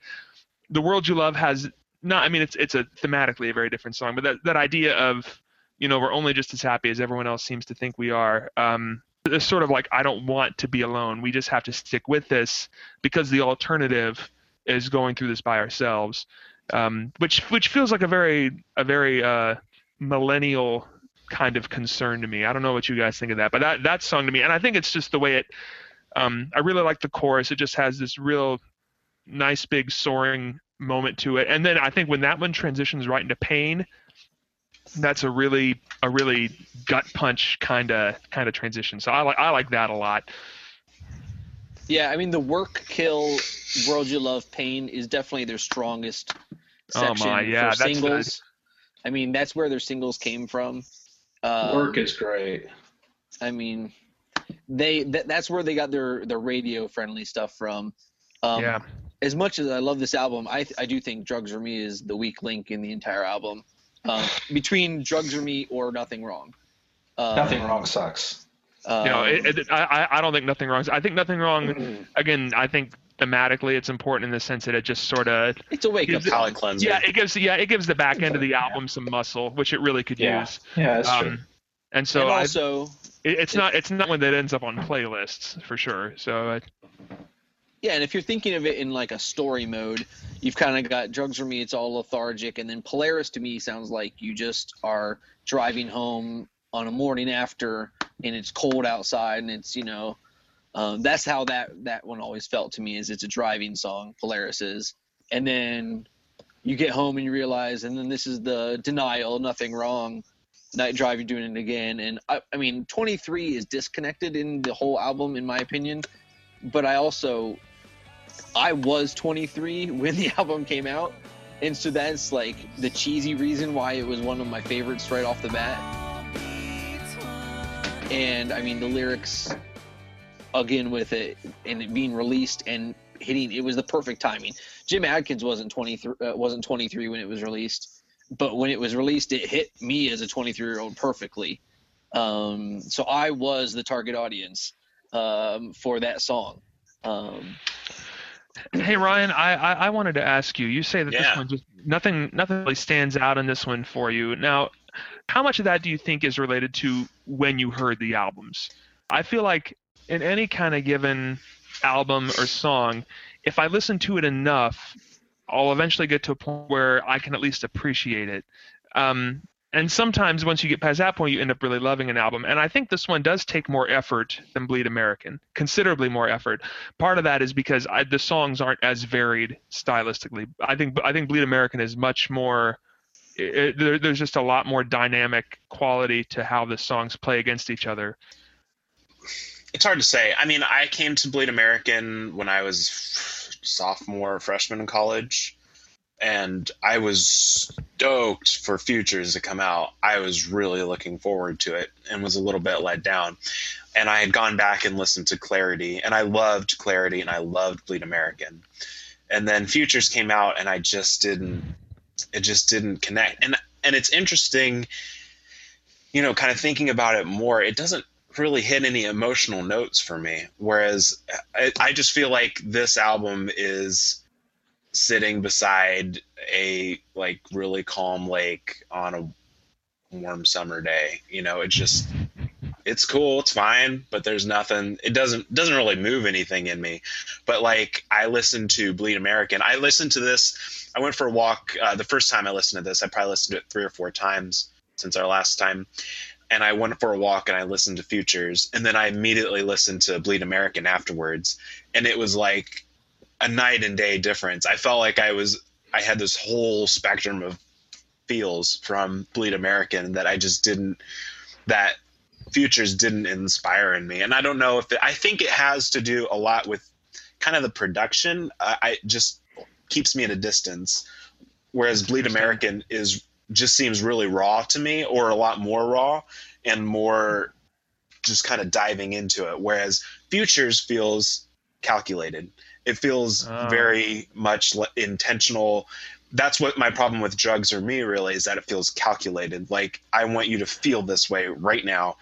Speaker 2: the world you love has not. I mean, it's it's a thematically a very different song, but that that idea of you know we're only just as happy as everyone else seems to think we are. Um, it's sort of like I don't want to be alone. We just have to stick with this because the alternative is going through this by ourselves, um, which which feels like a very a very uh, millennial kind of concern to me. I don't know what you guys think of that, but that that song to me, and I think it's just the way it Um, I really like the chorus. It just has this real nice big soaring moment to it. And then I think when that one transitions right into pain, that's a really a really gut punch kind of kind of transition. So I like I like that a lot.
Speaker 3: Yeah, I mean the work kill world you love pain is definitely their strongest
Speaker 2: Oh
Speaker 3: section
Speaker 2: my, yeah,
Speaker 3: for
Speaker 2: that's
Speaker 3: singles. I mean that's where their singles came from. Um,
Speaker 5: Work is great.
Speaker 3: I mean, they that, that's where they got their their radio friendly stuff from. Um,
Speaker 2: yeah.
Speaker 3: As much as I love this album, I I do think Drugs or Me is the weak link in the entire album. Um, between Drugs or Me or Nothing Wrong. Um,
Speaker 5: Nothing wrong sucks.
Speaker 3: Um,
Speaker 2: you know, it, it, I I- I don't think nothing wrong. I think nothing wrong. Again, I think thematically it's important in the sense that it just sort of
Speaker 3: it's a wake up call.
Speaker 4: Palate cleanser.
Speaker 2: yeah it gives yeah it gives the back end of the album some muscle, which it really could
Speaker 5: Yeah.
Speaker 2: use.
Speaker 5: Yeah, that's true.
Speaker 2: Um, and so
Speaker 3: and
Speaker 2: I,
Speaker 3: also,
Speaker 2: it, it's not it's not one that ends up on playlists for sure. So uh,
Speaker 3: Yeah, and if you're thinking of it in like a story mode, you've kind of got drugs for me. It's all lethargic, and then Polaris to me sounds like you just are driving home on a morning after, and it's cold outside, and it's you know, um, that's how that that one always felt to me. Is it's a driving song, Polaris is, and then you get home and you realize, and then this is the denial, nothing wrong. Night Drive, you're doing it again, and I, I mean, 23 is disconnected in the whole album, in my opinion. But I also I was 23 when <laughs> the album came out, and so that's like the cheesy reason why it was one of my favorites right off the bat. And I mean, the lyrics, again, with it and it being released and hitting, it was the perfect timing. Jim Adkins wasn't 23, uh, wasn't 23 when it was released, but when it was released, it hit me as a 23 year old perfectly. Um, so I was the target audience um, for that song. Um,
Speaker 2: Hey Ryan, I, I, I wanted to ask you. You say that this one just nothing nothing really stands out in this one for you. Now, how much of that do you think is related to when you heard the albums? I feel like in any kind of given album or song, if I listen to it enough, I'll eventually get to a point where I can at least appreciate it. Um, and sometimes once you get past that point, you end up really loving an album. And I think this one does take more effort than Bleed American, considerably more effort. Part of that is because I, the songs aren't as varied stylistically. I think I think Bleed American is much more. It, there, there's just a lot more dynamic quality to how the songs play against each other.
Speaker 4: it's hard to say. I mean, I came to Bleed American when I was sophomore, freshman in college, and I was stoked for Futures to come out. I was really looking forward to it and was a little bit let down. And I had gone back and listened to Clarity, and I loved Clarity and I loved Bleed American. And then Futures came out, and I just didn't. It just didn't connect. And and it's interesting, you know, kind of thinking about it more. It doesn't really hit any emotional notes for me. Whereas I, I just feel like this album is sitting beside a like really calm lake on a warm summer day. You know, it just it's cool, it's fine, but there's nothing. It doesn't doesn't really move anything in me. But like I listened to Bleed American. I listened to this. I went for a walk. Uh, the first time I listened to this, I probably listened to it three or four times since our last time and I went for a walk and I listened to Futures, and then I immediately listened to Bleed American afterwards, and it was like a night and day difference. I felt like I was I had this whole spectrum of feels from Bleed American that I just didn't that Futures didn't inspire in me, and I don't know if it, I think it has to do a lot with kind of the production. I, I just keeps me at a distance, whereas Bleed American is just seems really raw to me or a lot more raw and more just kind of diving into it. Whereas futures feels calculated. It feels
Speaker 2: Oh.
Speaker 4: very much intentional that's what my problem with drugs or me really is that it feels calculated like i want you to feel this way right now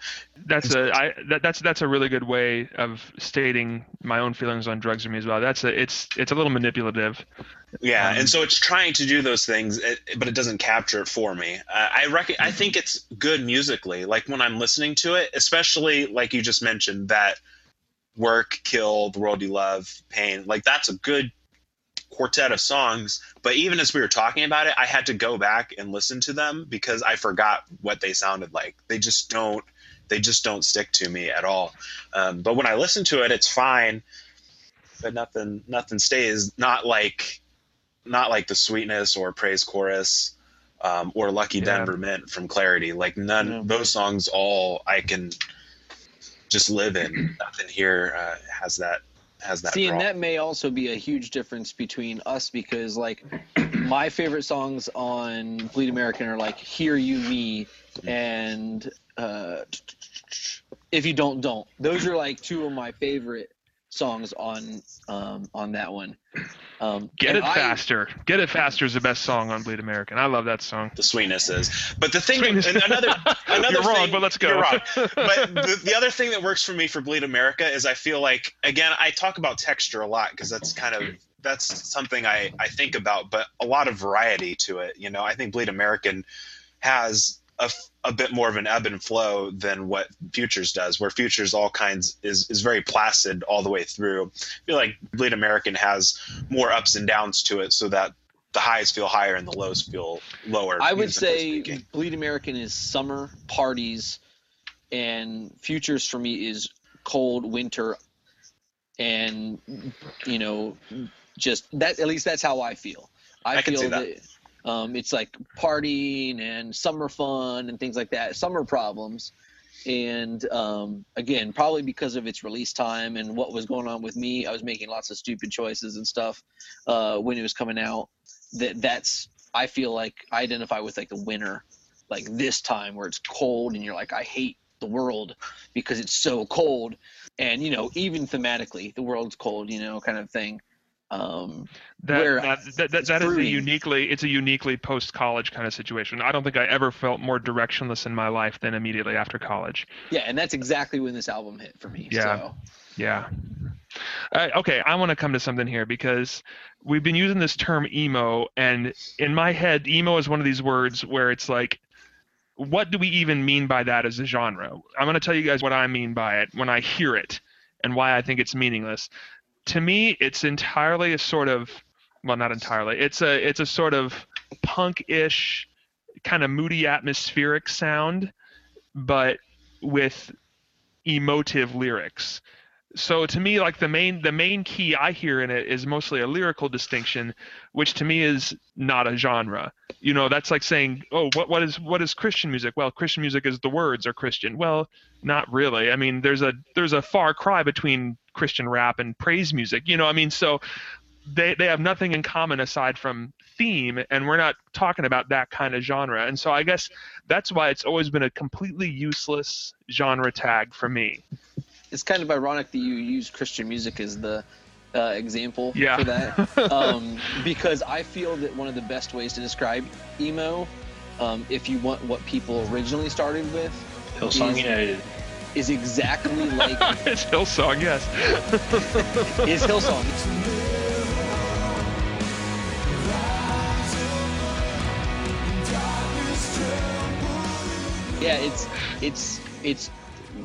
Speaker 2: That's a I that, that's that's a really good way of stating my own feelings on drugs or me as well. That's a it's it's a little manipulative.
Speaker 4: Yeah,
Speaker 2: Um,
Speaker 4: and so it's trying to do those things, but it doesn't capture it for me. Uh, I rec- I think it's good musically. Like when I'm listening to it, especially like you just mentioned that work, kill, the world you love, pain. Like that's a good quartet of songs. But even as we were talking about it, I had to go back and listen to them because I forgot what they sounded like. They just don't they just don't stick to me at all. Um, but when I listen to it, it's fine. But nothing nothing stays. Not like not like the sweetness or praise chorus um, or Lucky
Speaker 2: Yeah.
Speaker 4: Denver Mint from Clarity. Like none
Speaker 3: Yeah.
Speaker 4: those songs all I can just live in. Nothing here uh, has that has that.
Speaker 3: See, and that may also be a huge difference between us because, like, <clears throat> my favorite songs on Bleed American are like "Hear You Me" and uh, "If You Don't Don't." Those are like two of my favorite songs on um, on that one. Um,
Speaker 2: Get
Speaker 3: and
Speaker 2: it
Speaker 3: I-
Speaker 2: faster. Get it faster is the best song on Bleed American. I love that song.
Speaker 4: the sweetness is. But the thing,
Speaker 2: Sweetness.
Speaker 4: and another, <laughs> another
Speaker 2: You're wrong, but let's go.
Speaker 4: You're wrong. <laughs> But the, the other thing that works for me for Bleed America is I feel like again I talk about texture a lot because that's kind of that's something I I think about, but a lot of variety to it. You know, I think Bleed American has a, a bit more of an ebb and flow than what Futures does, where Futures all kinds is is very placid all the way through. I feel like Bleed American has more ups and downs to it, so that the highs feel higher and the lows feel lower.
Speaker 3: I would say. Bleed American is summer parties, and Futures for me is cold winter, and you know, just that. At least that's how I feel. I,
Speaker 4: I can
Speaker 3: feel
Speaker 4: see that.
Speaker 3: Um, it's like partying and summer fun and things like that. Summer problems, and um, again, probably because of its release time and what was going on with me, I was making lots of stupid choices and stuff uh, when it was coming out. That that's I feel like I identify with like the winter, like this time where it's cold and you're like, I hate the world because it's so cold. And, you know, even thematically, the world's cold, you know, kind of thing. Um,
Speaker 2: That that, that, that is a uniquely it's a uniquely post college kind of situation. I don't think I ever felt more directionless in my life than immediately after college.
Speaker 3: yeah, and that's exactly when this album hit for me.
Speaker 2: Yeah.
Speaker 3: So,
Speaker 2: Yeah. Uh, okay, I want to come to something here because we've been using this term emo, and in my head, emo is one of these words where it's like, what do we even mean by that as a genre? I'm going to tell you guys what I mean by it when I hear it and why I think it's meaningless. To me, it's entirely a sort of, well, not entirely. It's a it's a sort of punk-ish, kind of moody atmospheric sound, but with emotive lyrics so to me like the main the main key i hear in it is mostly a lyrical distinction which to me is not a genre. You know that's like saying oh what what is what is christian music? Well christian music is the words are christian. Well not really. I mean there's a there's a far cry between christian rap and praise music you know i mean so they they have nothing in common aside from theme and we're not talking about that kind of genre. And so i guess that's why it's always been a completely useless genre tag for me
Speaker 3: it's kind of ironic that you use Christian music as the uh, example
Speaker 2: Yeah.
Speaker 3: for that. <laughs> um, because I feel that one of the best ways to describe emo, um, if you want what people originally started with,
Speaker 5: Hillsong
Speaker 3: is-
Speaker 5: United.
Speaker 3: is exactly <laughs> like
Speaker 2: it's Hillsong, yes. <laughs>
Speaker 3: is Hillsong. Yeah, it's it's it's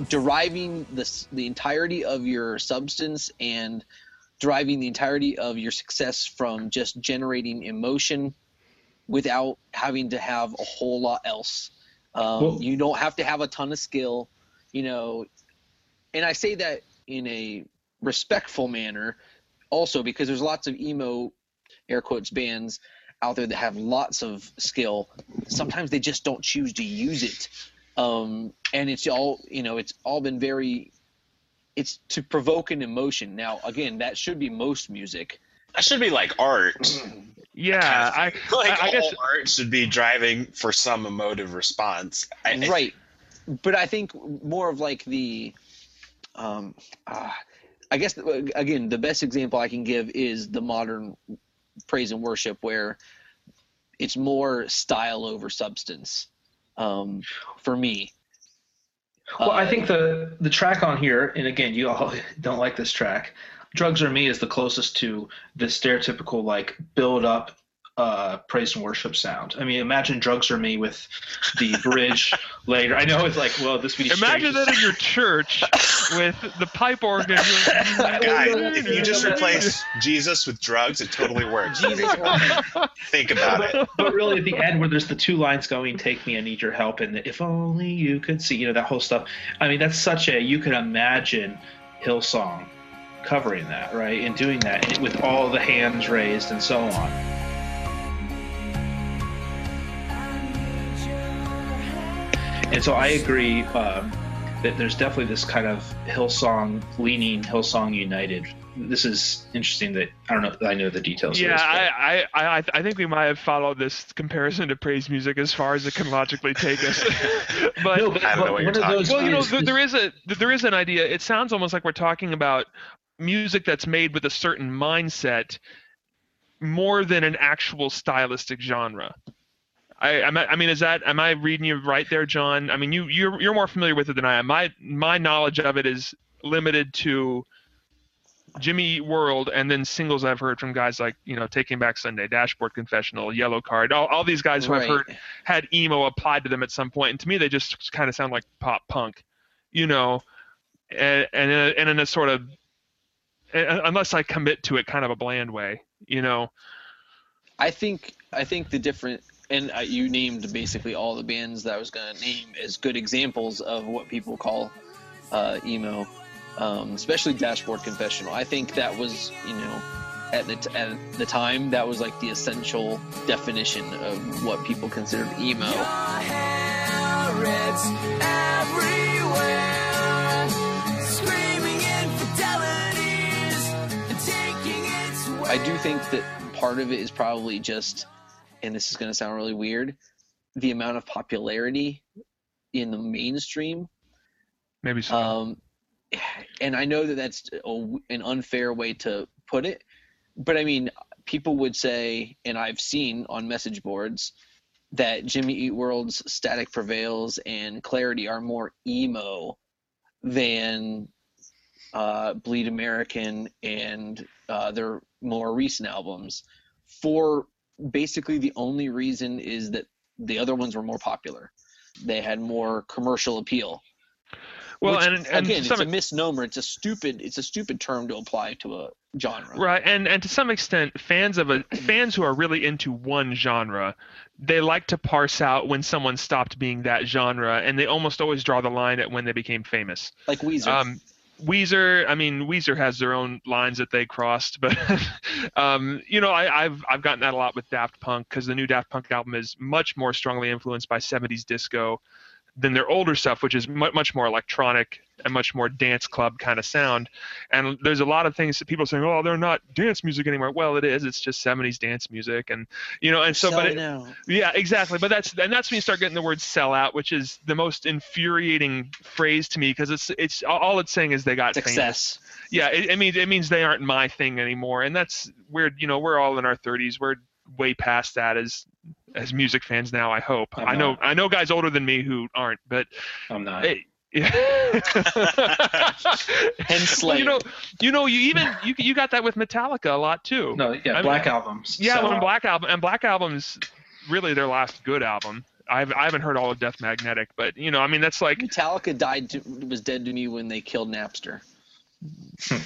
Speaker 3: deriving the the entirety of your substance and deriving the entirety of your success from just generating emotion without having to have a whole lot else. Um,
Speaker 5: Well-
Speaker 3: you don't have to have a ton of skill, you know. And I say that in a respectful manner, also because there's lots of emo, air quotes, bands out there that have lots of skill. Sometimes they just don't choose to use it, um, and it's all you know. It's all been very. It's to provoke an emotion. Now, again, that should be most music.
Speaker 4: That should be like art.
Speaker 2: Yeah, I,
Speaker 4: like
Speaker 2: I, I
Speaker 4: all
Speaker 2: guess
Speaker 4: art should be driving for some emotive response. I, I-
Speaker 3: right but i think more of like the um uh, i guess again the best example i can give is the modern praise and worship where it's more style over substance um for me
Speaker 5: Well, I
Speaker 3: Uh,
Speaker 5: think the the track on here, and again, you all <laughs> don't like this track. "Drugs or Me" is the closest to the stereotypical like build up uh, praise and worship sound. I mean, imagine "Drugs Are Me" with the bridge <laughs> later. I know it's like, well, this would be
Speaker 2: Imagine
Speaker 5: strange.
Speaker 2: that in your church with the pipe organ. <laughs>
Speaker 4: Guy, if you just replace Jesus with drugs, it totally works. Think about it.
Speaker 5: but really at the end where there's the two lines going take me i need your help and the, if only you could see you know that whole stuff i mean that's such a you can imagine hillsong covering that right and doing that with all the hands raised and so on and so i agree um, that there's definitely this kind of hillsong leaning hillsong united this is interesting that i don't know i know the details of
Speaker 2: Yeah,
Speaker 5: this,
Speaker 2: I, I, I, I think we might have followed this comparison to praise music as far as it can logically take us. <laughs> but
Speaker 5: No, but-
Speaker 4: I don't know what you're talking
Speaker 5: those
Speaker 2: well, you know,
Speaker 5: is-
Speaker 2: there, there is a there is an idea. It sounds almost like we're talking about music that's made with a certain mindset more than an actual stylistic genre. I, I'm- mean, is that am I reading you right there, John? I mean, you you're you're more familiar with it than I am. My my knowledge of it is limited to Jimmy Eat World and then singles I've heard from guys like you know Taking Back Sunday, Dashboard Confessional, Yellowcard, all, all these guys who I've heard had emo applied to them at some point, and to me they just kind of sound like pop punk, you know, and and in a, and in a sort of unless I commit to it, kind of a bland way, you know.
Speaker 3: I think I think the different and you named basically all the bands that I was going to name as good examples of what people call uh, emo, um, especially Dashboard Confessional. I think that was you know at the t- at the time that was like the essential definition of what people considered emo.
Speaker 9: Harrods everywhere, screaming infidelities and taking its way.
Speaker 3: I do think that part of it is probably just, and this is going to sound really weird, the amount of popularity in the mainstream
Speaker 2: Maybe so.
Speaker 3: Um, and I know that that's a, an unfair way to put it, but I mean, people would say, and I've seen on message boards that Jimmy Eat World's Static Prevails and Clarity are more emo than uh, Bleed American and uh, their more recent albums. For basically the only reason is that the other ones were more popular. They had more commercial appeal.
Speaker 2: Well,
Speaker 3: Which,
Speaker 2: and- and
Speaker 3: again,
Speaker 2: some
Speaker 3: it's a misnomer. It's a stupid. It's a stupid term to apply to a genre.
Speaker 2: Right, and and to some extent, fans of a fans who are really into one genre, they like to parse out when someone stopped being that genre, and they almost always draw the line at when they became famous.
Speaker 3: Like Weezer.
Speaker 2: Um, Weezer, I mean, Weezer has their own lines that they crossed, but <laughs> um, you know, I, I've I've gotten that a lot with Daft Punk because the new Daft Punk album is much more strongly influenced by '70s disco than their older stuff, which is mu- much more electronic and much more dance club kind of sound. And there's a lot of things that people are saying, oh, they're not dance music anymore. Well, it is. It's just 70s dance music, and you know, and so, but it, yeah, exactly. But that's and that's when you start getting the word "sell out," which is the most infuriating phrase to me because it's it's all it's saying is they got famous.
Speaker 3: Success.
Speaker 2: Yeah, it, it means it means they aren't my thing anymore, and that's weird. You know, we're all in our 30s. We're way past that as as music fans now. I hope.
Speaker 5: I'm
Speaker 2: I know
Speaker 5: not.
Speaker 2: I know guys older than me who aren't, but
Speaker 5: i'm not
Speaker 2: hey. Yeah. <laughs>
Speaker 3: Hence
Speaker 2: well, you know, you know, you even you you got that with Metallica a lot too.
Speaker 5: no yeah
Speaker 2: I
Speaker 5: black
Speaker 2: mean-
Speaker 5: albums
Speaker 2: Yeah,
Speaker 5: sell
Speaker 2: when. Black Album and Black Album's really their last good album. I've I haven't heard all of Death Magnetic, but you know, I mean that's like
Speaker 3: Metallica died to, was dead to me when they killed Napster.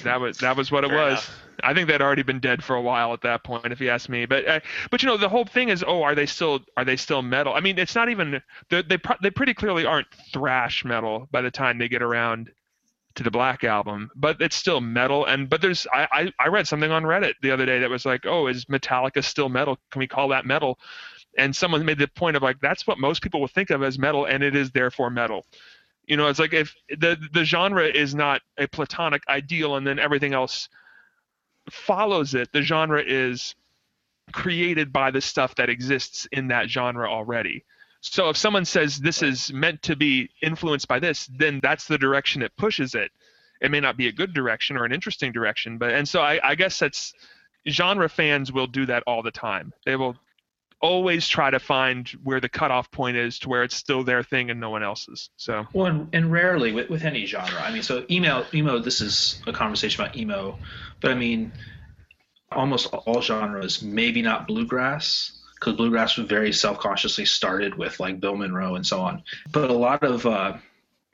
Speaker 2: That was that was what it
Speaker 4: Fair
Speaker 2: was.
Speaker 4: enough.
Speaker 2: I think they'd already been dead for a while at that point, if you ask me. But uh, but you know, the whole thing is, oh, are they still are they still metal? I mean, it's not even they they pro- they pretty clearly aren't thrash metal by the time they get around to the Black Album, but it's still metal. And but there's I I, I read something on Reddit the other day that was like, oh, is Metallica still metal? Can we call that metal? And someone made the point of like that's what most people will think of as metal, and it is therefore metal. You know, it's like if the the genre is not a platonic ideal, and then everything else follows it. The genre is created by the stuff that exists in that genre already. So if someone says this is meant to be influenced by this, then that's the direction it pushes it. It may not be a good direction or an interesting direction, but and so I, I guess that's genre fans will do that all the time. They will always try to find where the cutoff point is to where it's still their thing and no one else's. So
Speaker 5: Well, and, and rarely with, with any genre. I mean, so emo, emo. This is a conversation about emo, but I mean, almost all genres, maybe not bluegrass, because bluegrass was very self-consciously started with like Bill Monroe and so on. But a lot of uh,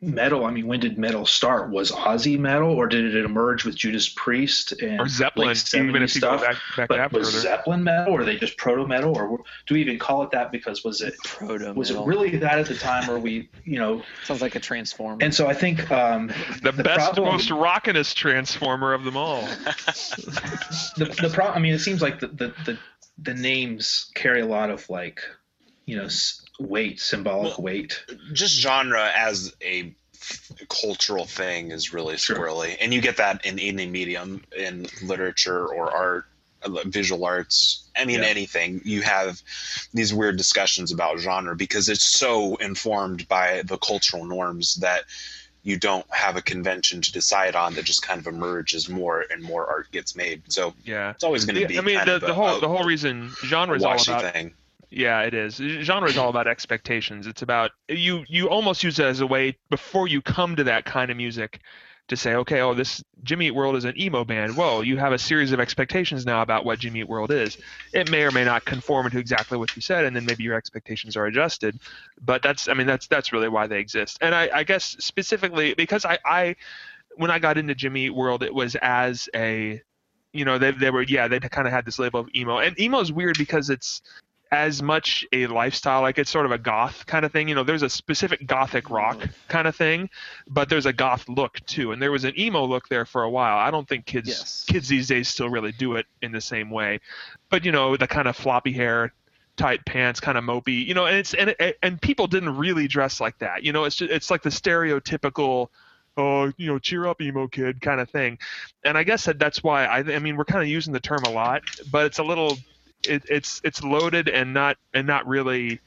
Speaker 5: metal, I mean, when did metal start? Was Ozzy metal, or did it emerge with Judas Priest and
Speaker 2: Or Zeppelin,
Speaker 5: late
Speaker 2: even
Speaker 5: 70s
Speaker 2: if you go
Speaker 5: stuff?
Speaker 2: back- back
Speaker 5: but was
Speaker 2: further.
Speaker 5: Zeppelin metal, or are they just proto metal, or do we even call it that because was it
Speaker 3: Proto
Speaker 5: was it really that at the time, or we, you know?
Speaker 3: Sounds like a transform.
Speaker 5: And so I think um,
Speaker 2: The, best,
Speaker 5: problem-
Speaker 2: most rockinest transformer of them all. <laughs>
Speaker 5: the the problem. I mean, it seems like the, the the the names carry a lot of like, you know, s- weight, symbolic weight.
Speaker 4: just genre as a cultural thing is really squirrely and you get that in any medium in literature or art uh, visual arts i mean
Speaker 5: Yeah.
Speaker 4: anything you have these weird discussions about genre because it's so informed by the cultural norms that you don't have a convention to decide on that just kind of emerges more and more art gets made so
Speaker 2: Yeah.
Speaker 4: it's always going to be
Speaker 2: I mean,
Speaker 4: kind
Speaker 2: the,
Speaker 4: of
Speaker 2: the
Speaker 4: a-
Speaker 2: whole
Speaker 4: a
Speaker 2: the whole reason genre is all
Speaker 4: washy
Speaker 2: about
Speaker 4: thing
Speaker 2: Yeah, it is. Genre is all about expectations. It's about you. You almost use it as a way before you come to that kind of music to say, okay, oh, this Jimmy Eat World is an emo band. Whoa, you have a series of expectations now about what Jimmy Eat World is. It may or may not conform to exactly what you said, and then maybe your expectations are adjusted. But that's, I mean, that's that's really why they exist. And I, I guess specifically because I, I, when I got into Jimmy Eat World, it was as a you know, they, they were yeah, they kind of had this label of emo, and emo is weird because it's as much a lifestyle, like it's sort of a goth kind of thing. You know, there's a specific gothic rock mm-hmm. kind of thing, but there's a goth look too, and there was an emo look there for a while. I don't think kids
Speaker 3: Yes.
Speaker 2: kids these days still really do it in the same way, but you know, the kind of floppy hair. Tight pants, kind of mopey, you know, and it's and and people didn't really dress like that, you know. It's just, it's like the stereotypical, oh, you know, cheer up, emo kid kind of thing and I guess that that's why I, I mean we're kind of using the term a lot, but it's a little, it, it's it's loaded and not and not really,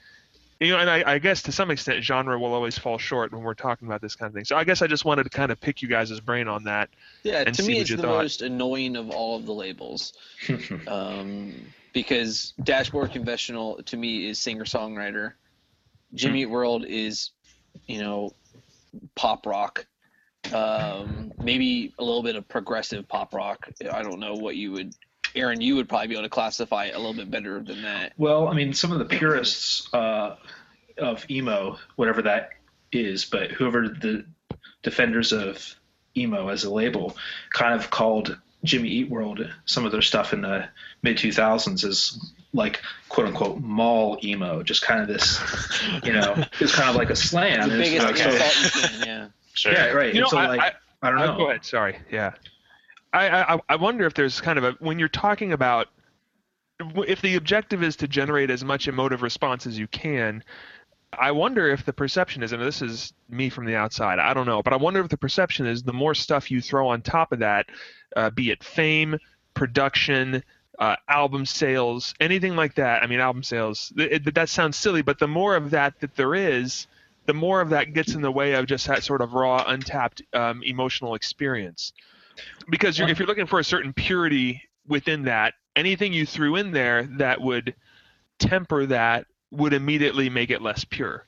Speaker 2: you know. And I, I guess to some extent genre will always fall short when we're talking about this kind of thing. So I guess I just wanted to kind of pick you guys' brain on that.
Speaker 3: Yeah,
Speaker 2: and
Speaker 3: to
Speaker 2: see
Speaker 3: me,
Speaker 2: what
Speaker 3: it's the
Speaker 2: thought.
Speaker 3: most annoying of all of the labels. <laughs> um, because Dashboard Conventional to me is singer songwriter. Jimmy Eat World is, you know, pop rock. Um, maybe a little bit of progressive pop rock. I don't know what you would, Aaron. You would probably be able to classify it a little bit better than that.
Speaker 5: Well, I mean, some of the purists uh, of emo, whatever that is, but whoever the defenders of emo as a label, kind of called Jimmy Eat World some of their stuff in the mid 2000s is like quote unquote mall emo, just kind of this, you know, <laughs> it's kind of like a slam.
Speaker 3: The biggest
Speaker 5: like, so-
Speaker 3: insult you yeah.
Speaker 4: sure
Speaker 5: yeah, right.
Speaker 2: You know,
Speaker 5: so,
Speaker 2: I-
Speaker 5: like, I, don't
Speaker 2: Uh,
Speaker 5: know.
Speaker 2: go ahead. Sorry. Yeah. I, I I wonder if there's kind of a when you're talking about if the objective is to generate as much emotive response as you can. I wonder if the perception is, and this is me from the outside, I don't know, but I wonder if the perception is the more stuff you throw on top of that, uh, be it fame, production, uh, album sales, anything like that. I mean, album sales, th- it, that sounds silly, but the more of that that there is, the more of that gets in the way of just that sort of raw, untapped um, emotional experience. Because you're, if you're looking for a certain purity within that, anything you threw in there that would temper that would immediately make it less pure.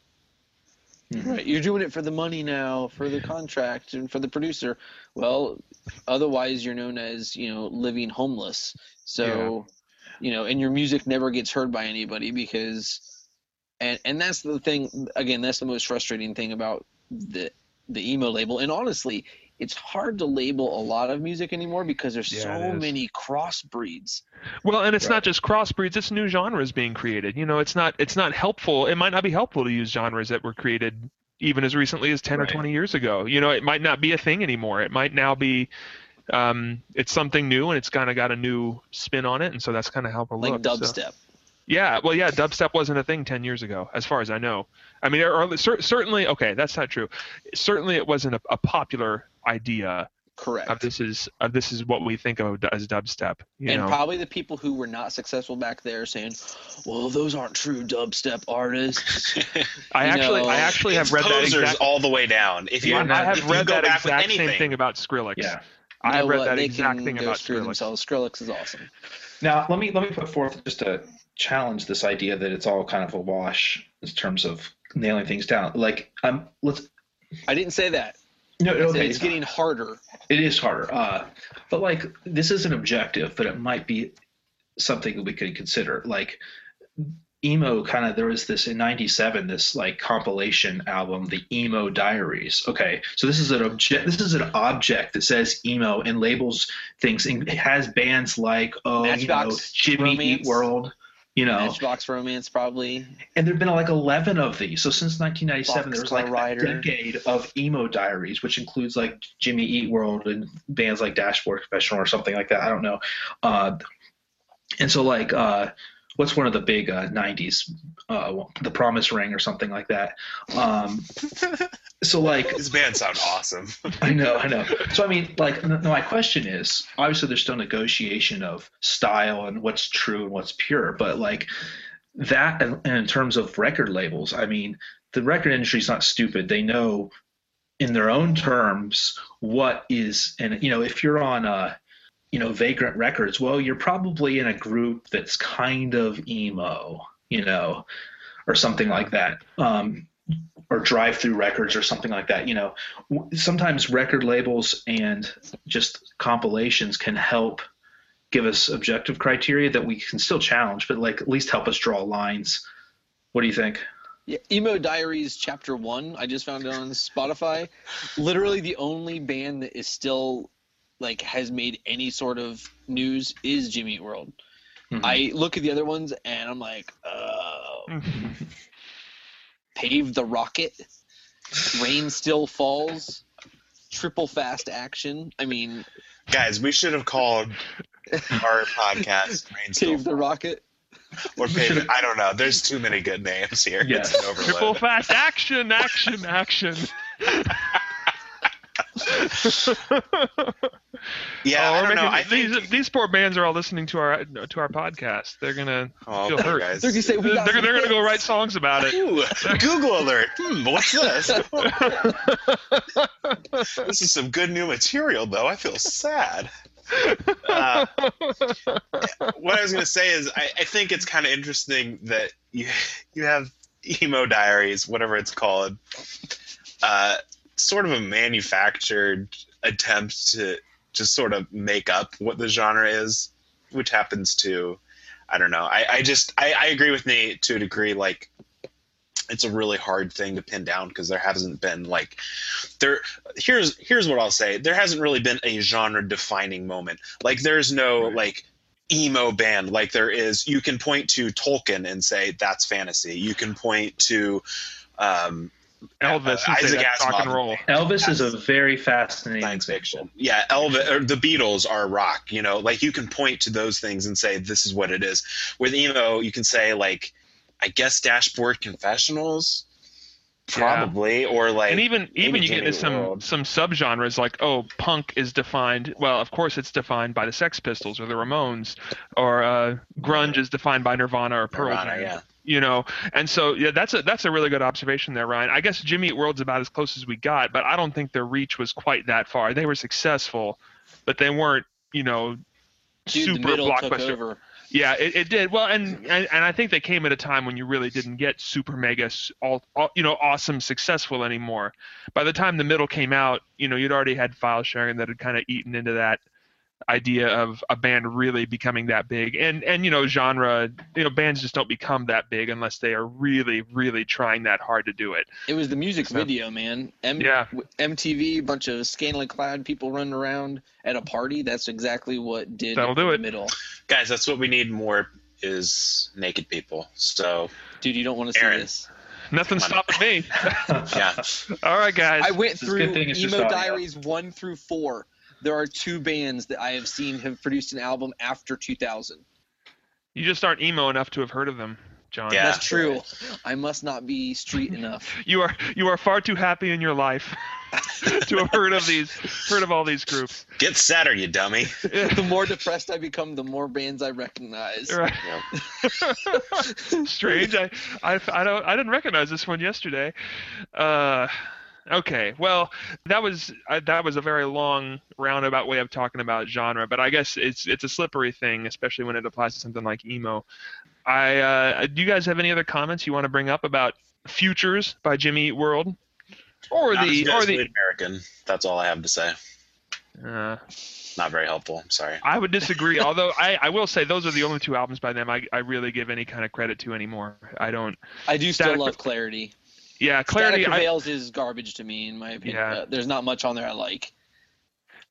Speaker 2: Hmm.
Speaker 3: Right, you're doing it for the money now, for the contract, and for the producer. Well, otherwise you're known as you know living homeless. So, you know, and your music never gets heard by anybody because, and and that's the thing. Again, that's the most frustrating thing about the the emo label. And honestly, it's hard to label a lot of music anymore because there's
Speaker 2: Yeah,
Speaker 3: so many crossbreeds.
Speaker 2: Well, and it's
Speaker 5: Right.
Speaker 2: not just crossbreeds; it's new genres being created. You know, it's not it's not helpful. It might not be helpful to use genres that were created even as recently as 10
Speaker 5: Right.
Speaker 2: or 20 years ago. You know, it might not be a thing anymore. It might now be um, it's something new and it's kind of got a new spin on it, and so that's kind of how it
Speaker 3: Like
Speaker 2: looks. so-
Speaker 3: dubstep.
Speaker 2: Yeah, well, yeah, dubstep wasn't a thing 10 years ago, as far as I know. I mean, or, or cer- certainly, okay, that's not true. Certainly, it wasn't a, a popular idea
Speaker 3: Correct.
Speaker 2: of this is of this is what we think of as dubstep. You
Speaker 3: and
Speaker 2: know,
Speaker 3: probably the people who were not successful back there saying, "Well, those aren't true dubstep artists." <laughs>
Speaker 2: I
Speaker 3: you
Speaker 2: actually,
Speaker 3: know,
Speaker 2: I actually have
Speaker 4: It's
Speaker 2: read that exact.
Speaker 4: all the way down if you
Speaker 2: I have
Speaker 4: if you
Speaker 2: read
Speaker 4: go
Speaker 2: that
Speaker 4: back with
Speaker 2: exact same
Speaker 4: anything
Speaker 2: thing about Skrillex.
Speaker 5: Yeah.
Speaker 2: I
Speaker 3: You
Speaker 2: have read
Speaker 3: what?
Speaker 2: that
Speaker 3: they
Speaker 2: exact
Speaker 3: can
Speaker 2: thing
Speaker 3: go
Speaker 2: about
Speaker 3: screw
Speaker 2: Skrillex.
Speaker 3: themselves. Skrillex is awesome.
Speaker 5: Now, let me let me put forth just a challenge this idea that it's all kind of a wash in terms of nailing things down. Like, um, let's
Speaker 3: I didn't say that.
Speaker 5: No, okay.
Speaker 3: it's getting harder.
Speaker 5: It is harder. Uh, but like this is an objective, but it might be something that we could consider. Like emo kind of there was this in 97 this like compilation album the emo diaries okay so this is an object this is an object that says emo and labels things and it has bands like oh you know jimmy eat world you know.
Speaker 3: Matchbook Romance probably.
Speaker 5: and there've been like 11 of these. So since 1997 there was like
Speaker 3: Boxcar
Speaker 5: a decade of emo diaries which includes like jimmy eat world and bands like dashboard confessional or something like that. I don't know. Uh, and so like uh, what's one of the big uh, 90s uh, the promise ring or something like that? Um, <laughs> so like
Speaker 4: These band sound awesome. <laughs>
Speaker 5: I know, I know. So I mean, like, no, my question is, obviously, there's still negotiation of style and what's true and what's pure, but like that, and, and in terms of record labels, I mean, the record industry's not stupid. They know, in their own terms, what is, and you know, if you're on a you know, Vagrant Records, well, you're probably in a group that's kind of emo, you know, or something like that. Um, or Drive-Thru Records or something like that you know sometimes record labels and just compilations can help give us objective criteria that we can still challenge but like at least help us draw lines what do you think
Speaker 3: Yeah, Emo Diaries Chapter One. I just found it on Spotify. Literally, the only band that is still like has made any sort of news is Jimmy Eat World.
Speaker 5: Mhm.
Speaker 3: I look at the other ones and I'm like, oh, <laughs> Pave the Rocket, Rain Still Falls, Triple Fast Action. I mean,
Speaker 4: Guys, we should have called our podcast <laughs> Rain Still Falls.
Speaker 3: Pave the Rocket.
Speaker 4: or Pave. I don't know. There's too many good names here.
Speaker 5: Yes.
Speaker 4: It's an.
Speaker 2: Triple fast action, action, action. <laughs>
Speaker 4: Yeah,
Speaker 2: Oh,
Speaker 4: I don't know.
Speaker 2: making-
Speaker 4: I think.
Speaker 2: these these poor bands are all listening to our to our podcast. They're gonna
Speaker 4: Oh,
Speaker 2: feel hurt.
Speaker 4: guys.
Speaker 3: They're gonna say we
Speaker 2: They're, they're, gonna go write songs about it.
Speaker 4: Ooh, Google alert. Hmm, what's this? <laughs> this is some good new material, though. I feel sad. Uh, what I was going to say is, I, I think it's kind of interesting that you you have emo diaries, whatever it's called, uh, sort of a manufactured attempt to just sort of make up what the genre is, which happens to, I don't know. I, I just I, I agree with Nate to a degree. Like, it's a really hard thing to pin down because there hasn't been like there here's here's what I'll say there hasn't really been a genre defining moment like there's no like emo band like there is you can point to Tolkien and say that's fantasy you can point to um
Speaker 2: Elvis and say
Speaker 4: Isaac
Speaker 2: that's rock and roll.
Speaker 5: elvis is a very fascinating
Speaker 4: science fiction yeah Elvis or the Beatles are rock you know like you can point to those things and say this is what it is with emo you can say like I guess Dashboard Confessionals probably or like
Speaker 2: and even even you get into some
Speaker 4: World.
Speaker 2: some subgenres like oh punk is defined well of course it's defined by the Sex Pistols or the Ramones or uh, grunge is defined by Nirvana or Pearl
Speaker 4: Nirvana,
Speaker 2: Jam.
Speaker 4: yeah.
Speaker 2: You know, and so yeah, that's a that's a really good observation there, Ryan. I guess Jimmy Eat World's about as close as we got, but I don't think their reach was quite that far. They were successful, but they weren't, you know,
Speaker 3: Dude,
Speaker 2: super blockbuster. Yeah, it, it did. Well, and, and and I think they came at a time when you really didn't get super mega, all, all you know, awesome, successful anymore. By the time the middle came out, you know, you'd already had file sharing that had kind of eaten into that idea of a band really becoming that big. And and you know, genre, you know, bands just don't become that big unless they are really, really trying that hard to do it.
Speaker 3: It was the music
Speaker 2: So-
Speaker 3: video, man. M-
Speaker 2: Yeah.
Speaker 3: w- MTV, bunch of scantily clad people running around at a party. That's exactly what did
Speaker 2: That'll do
Speaker 3: the
Speaker 2: it.
Speaker 3: middle.
Speaker 4: guys that's what we need more is naked people so
Speaker 3: Dude, you don't want to see
Speaker 4: Aaron.
Speaker 3: this.
Speaker 2: Nothing
Speaker 4: Come on.
Speaker 2: stopping me. <laughs>
Speaker 4: yeah
Speaker 2: All right, guys.
Speaker 3: I went
Speaker 5: It's
Speaker 3: through
Speaker 5: good thing it's just
Speaker 3: Emo. Diaries 1 through 4. There are two bands that I have seen have produced an album after 2000.
Speaker 2: You just aren't emo enough to have heard of them, John.
Speaker 4: Yeah.
Speaker 3: That's true. I must not be street enough. <laughs>
Speaker 2: You are you are far too happy in your life <laughs> to have heard of these heard of all these groups.
Speaker 4: get sadder you dummy <laughs>
Speaker 3: the more depressed I become, the more bands I recognize.
Speaker 2: Right. Strange. I, I I don't I didn't recognize this one yesterday. Uh, okay. Well, that was uh, that was a very long roundabout way of talking about genre, but I guess it's it's a slippery thing, especially when it applies to something like emo. I uh, do you guys have any other comments you want to bring up about Futures by Jimmy Eat World? or
Speaker 4: Not
Speaker 2: the or the
Speaker 4: American. That's all I have to say.
Speaker 2: uh,
Speaker 4: Not very helpful. I'm sorry.
Speaker 2: I would disagree. <laughs> although I, I will say those are the only two albums by them I, I really give any kind of credit to anymore. I don't.
Speaker 3: I do still love Clarity.
Speaker 2: Yeah, Clarity.
Speaker 3: Static
Speaker 2: I,
Speaker 3: is garbage to me, in my opinion.
Speaker 2: Yeah.
Speaker 3: Uh, there's not much on there I like.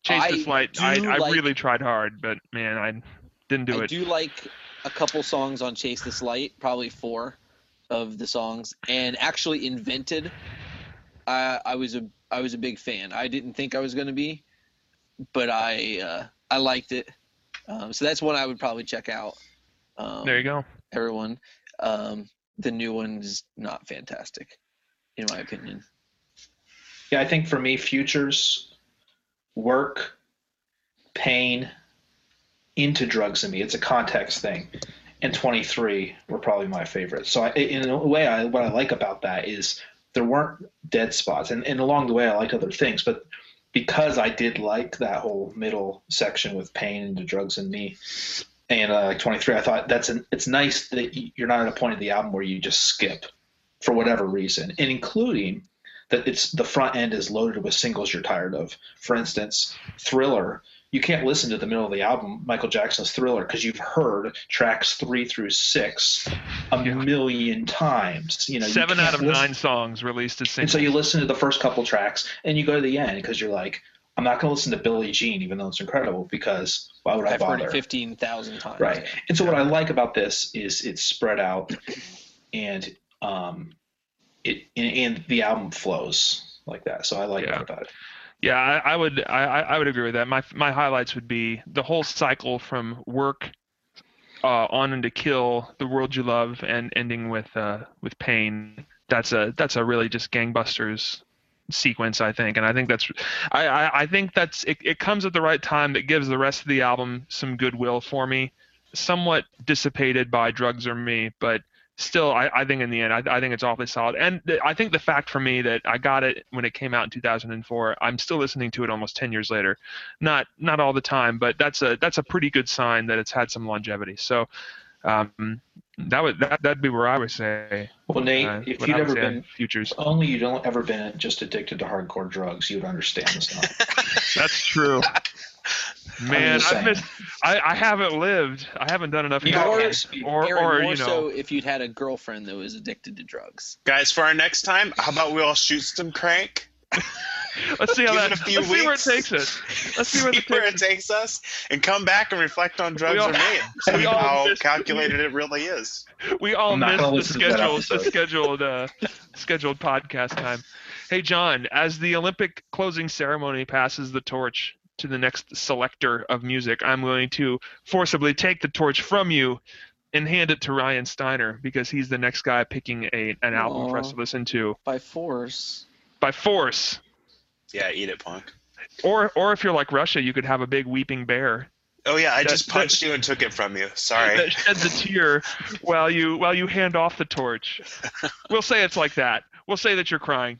Speaker 2: Chase the
Speaker 3: I
Speaker 2: Flight. I, I
Speaker 3: like-
Speaker 2: really tried hard, but man, I didn't do
Speaker 3: I
Speaker 2: it.
Speaker 3: I do like a couple songs on Chase This Light, probably four of the songs, and actually invented. I I was a I was a big fan. I didn't think I was going to be, but I uh, I liked it. Um, so that's one I would probably check out. Um,
Speaker 2: there you go.
Speaker 3: Everyone, um, the new one is not fantastic, in my opinion.
Speaker 5: Yeah, I think for me, futures, work, pain, into drugs in me. It's a context thing. And 23 were probably my favorites. So I, in a way, I, what I like about that is there weren't dead spots. And, and along the way, I liked other things. But because I did like that whole middle section with pain into drugs and me, and uh, like 23, I thought that's an, it's nice that you're not at a point of the album where you just skip for whatever reason, and including that it's the front end is loaded with singles you're tired of. For instance, Thriller. You can't listen to the middle of the album, Michael Jackson's Thriller, because you've heard tracks three through six a million times. You know, you
Speaker 2: Seven out of
Speaker 5: listen-
Speaker 2: nine songs released as
Speaker 5: And so you listen to the first couple tracks, and you go to the end because you're like, I'm not going to listen to Billie Jean, even though it's incredible, because why would I
Speaker 3: I've heard
Speaker 5: bother?
Speaker 3: it fifteen thousand times.
Speaker 5: Right. And so what I like about this is it's spread out and um it and, and the album flows like that. So I like
Speaker 2: Yeah.
Speaker 5: that about it.
Speaker 2: Yeah, I, I would I, I I would agree with that. My my highlights would be the whole cycle from work uh, on into kill, the world you love, and ending with uh, with pain. That's a that's a really just gangbusters sequence, I think, and I think that's I I, I think that's it, it comes at the right time that gives the rest of the album some goodwill for me. Somewhat dissipated by drugs or me, but still, I, I think in the end, I, I think it's awfully solid. And th- I think the fact for me that I got it when it came out in 2004, I'm still listening to it almost 10 years later. Not not all the time, but that's a that's a pretty good sign that it's had some longevity. So um, that would that, that'd be where I would say.
Speaker 5: Well, Nate,
Speaker 2: uh,
Speaker 5: if you'd ever been
Speaker 2: futures.
Speaker 5: only you don't ever been just addicted to hardcore drugs, you would understand this. <laughs>
Speaker 2: That's true. <laughs> Man, I've missed, I, I haven't lived. I haven't done enough.
Speaker 5: You
Speaker 2: heroin.
Speaker 5: can't
Speaker 2: or
Speaker 3: Aaron,
Speaker 2: or you know.
Speaker 3: so if you'd had a girlfriend that was addicted to drugs.
Speaker 4: Guys, for our next time, how about we all shoot some crank? <laughs>
Speaker 2: Let's see how
Speaker 4: it
Speaker 2: that. let's see where it takes us. Let's see where <laughs> it
Speaker 4: where
Speaker 2: takes
Speaker 4: it takes us, and come back and reflect on drugs
Speaker 2: all-
Speaker 4: are made. <laughs> See
Speaker 2: we all
Speaker 4: how
Speaker 2: missed-
Speaker 4: calculated it really is.
Speaker 2: We all
Speaker 5: I'm not gonna
Speaker 2: missed the
Speaker 5: listen to that
Speaker 2: scheduled, the scheduled, uh, scheduled podcast time. Hey, John, as the Olympic closing ceremony passes the torch to the next selector of music, I'm going to forcibly take the torch from you and hand it to Ryan Steiner because he's the next guy picking a an album for us to listen to
Speaker 3: By force.
Speaker 2: by force.
Speaker 4: Yeah, eat it, punk.
Speaker 2: Or, or if you're like Russia, you could have a big weeping bear
Speaker 4: Oh yeah, I
Speaker 2: That-
Speaker 4: just
Speaker 2: that-
Speaker 4: punched you and took it from you. Sorry.
Speaker 2: that sheds a tear while you while you hand off the torch. <laughs> We'll say it's like that. We'll say that you're crying.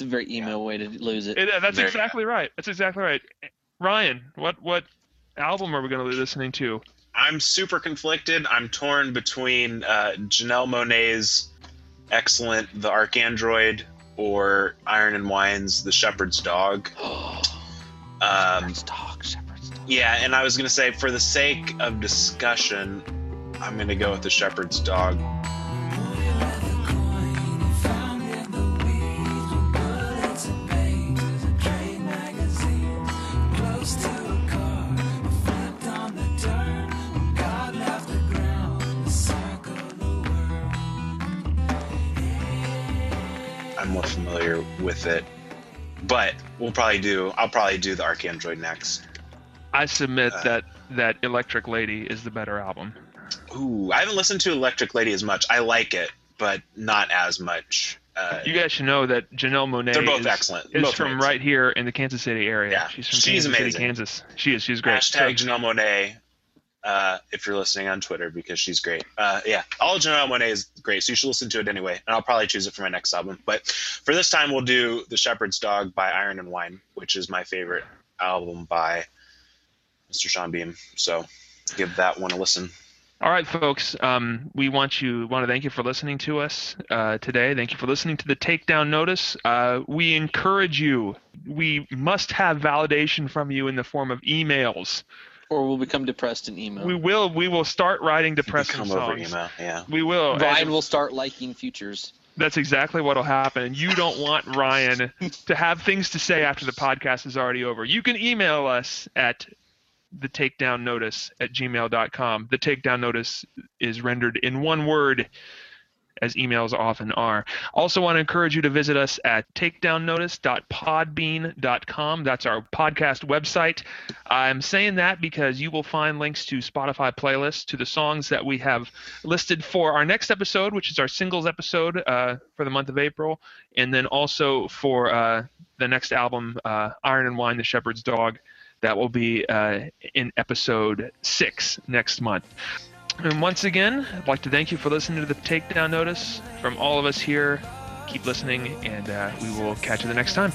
Speaker 3: It's a very emo way to lose it.
Speaker 2: It, uh, that's
Speaker 4: There you
Speaker 2: exactly right. That's exactly right. Ryan, what what album are we going to be listening to?
Speaker 4: I'm super conflicted. I'm torn between uh, Janelle Monáe's excellent The ArchAndroid or Iron and Wine's The Shepherd's Dog. <gasps> Um,
Speaker 3: Shepherd's dog, Shepherd's dog.
Speaker 4: yeah, and I was going to say, for the sake of discussion, I'm going to go with The Shepherd's Dog. It, but we'll probably do. I'll probably do the ArchAndroid next.
Speaker 2: I submit
Speaker 4: Uh,
Speaker 2: that that Electric Lady is the better album.
Speaker 4: Ooh, I haven't listened to Electric Lady as much. I like it, but not as much. Uh,
Speaker 2: You guys should know that Janelle Monáe
Speaker 4: They're both
Speaker 2: is,
Speaker 4: excellent.
Speaker 2: is
Speaker 4: Both
Speaker 2: from
Speaker 4: amazing.
Speaker 2: right here in the Kansas City area.
Speaker 4: Yeah,
Speaker 2: she's from
Speaker 4: she's
Speaker 2: Kansas City,
Speaker 4: amazing.
Speaker 2: Kansas. She is. She's great.
Speaker 4: Hashtag
Speaker 2: So-
Speaker 4: Janelle Monáe. Uh, if you're listening on Twitter, because she's great. Uh, yeah, all Janelle Monáe is great, so you should listen to it anyway. And I'll probably choose it for my next album. But for this time, we'll do "The Shepherd's Dog" by Iron and Wine, which is my favorite album by Mr. Sam Beam. So give that one a listen.
Speaker 2: All right, folks. Um, we want you want to thank you for listening to us uh, today. Thank you for listening to the Takedown Notice. Uh, we encourage you. We must have validation from you in the form of emails.
Speaker 3: Or we'll become depressed in email.
Speaker 2: We will. We will start writing depressing
Speaker 4: Come over
Speaker 2: songs.
Speaker 4: email. Yeah.
Speaker 2: We will.
Speaker 3: Ryan
Speaker 2: And
Speaker 3: will start liking futures.
Speaker 2: that's exactly what'll happen. You don't want <laughs> Ryan to have things to say after the podcast is already over. You can email us at the takedown notice at gmail.com. The takedown notice is rendered in one word, as emails often are. Also, want to encourage you to visit us at takedownnotice.podbean.com. That's our podcast website. I'm saying that because you will find links to Spotify playlists to the songs that we have listed for our next episode, which is our singles episode uh, for the month of April, and then also for uh, the next album, uh, Iron and Wine, The Shepherd's Dog. That will be uh, in episode six next month. And once again, I'd like to thank you for listening to the Takedown Notice. From all of us here, keep listening, and uh, we will catch you the next time.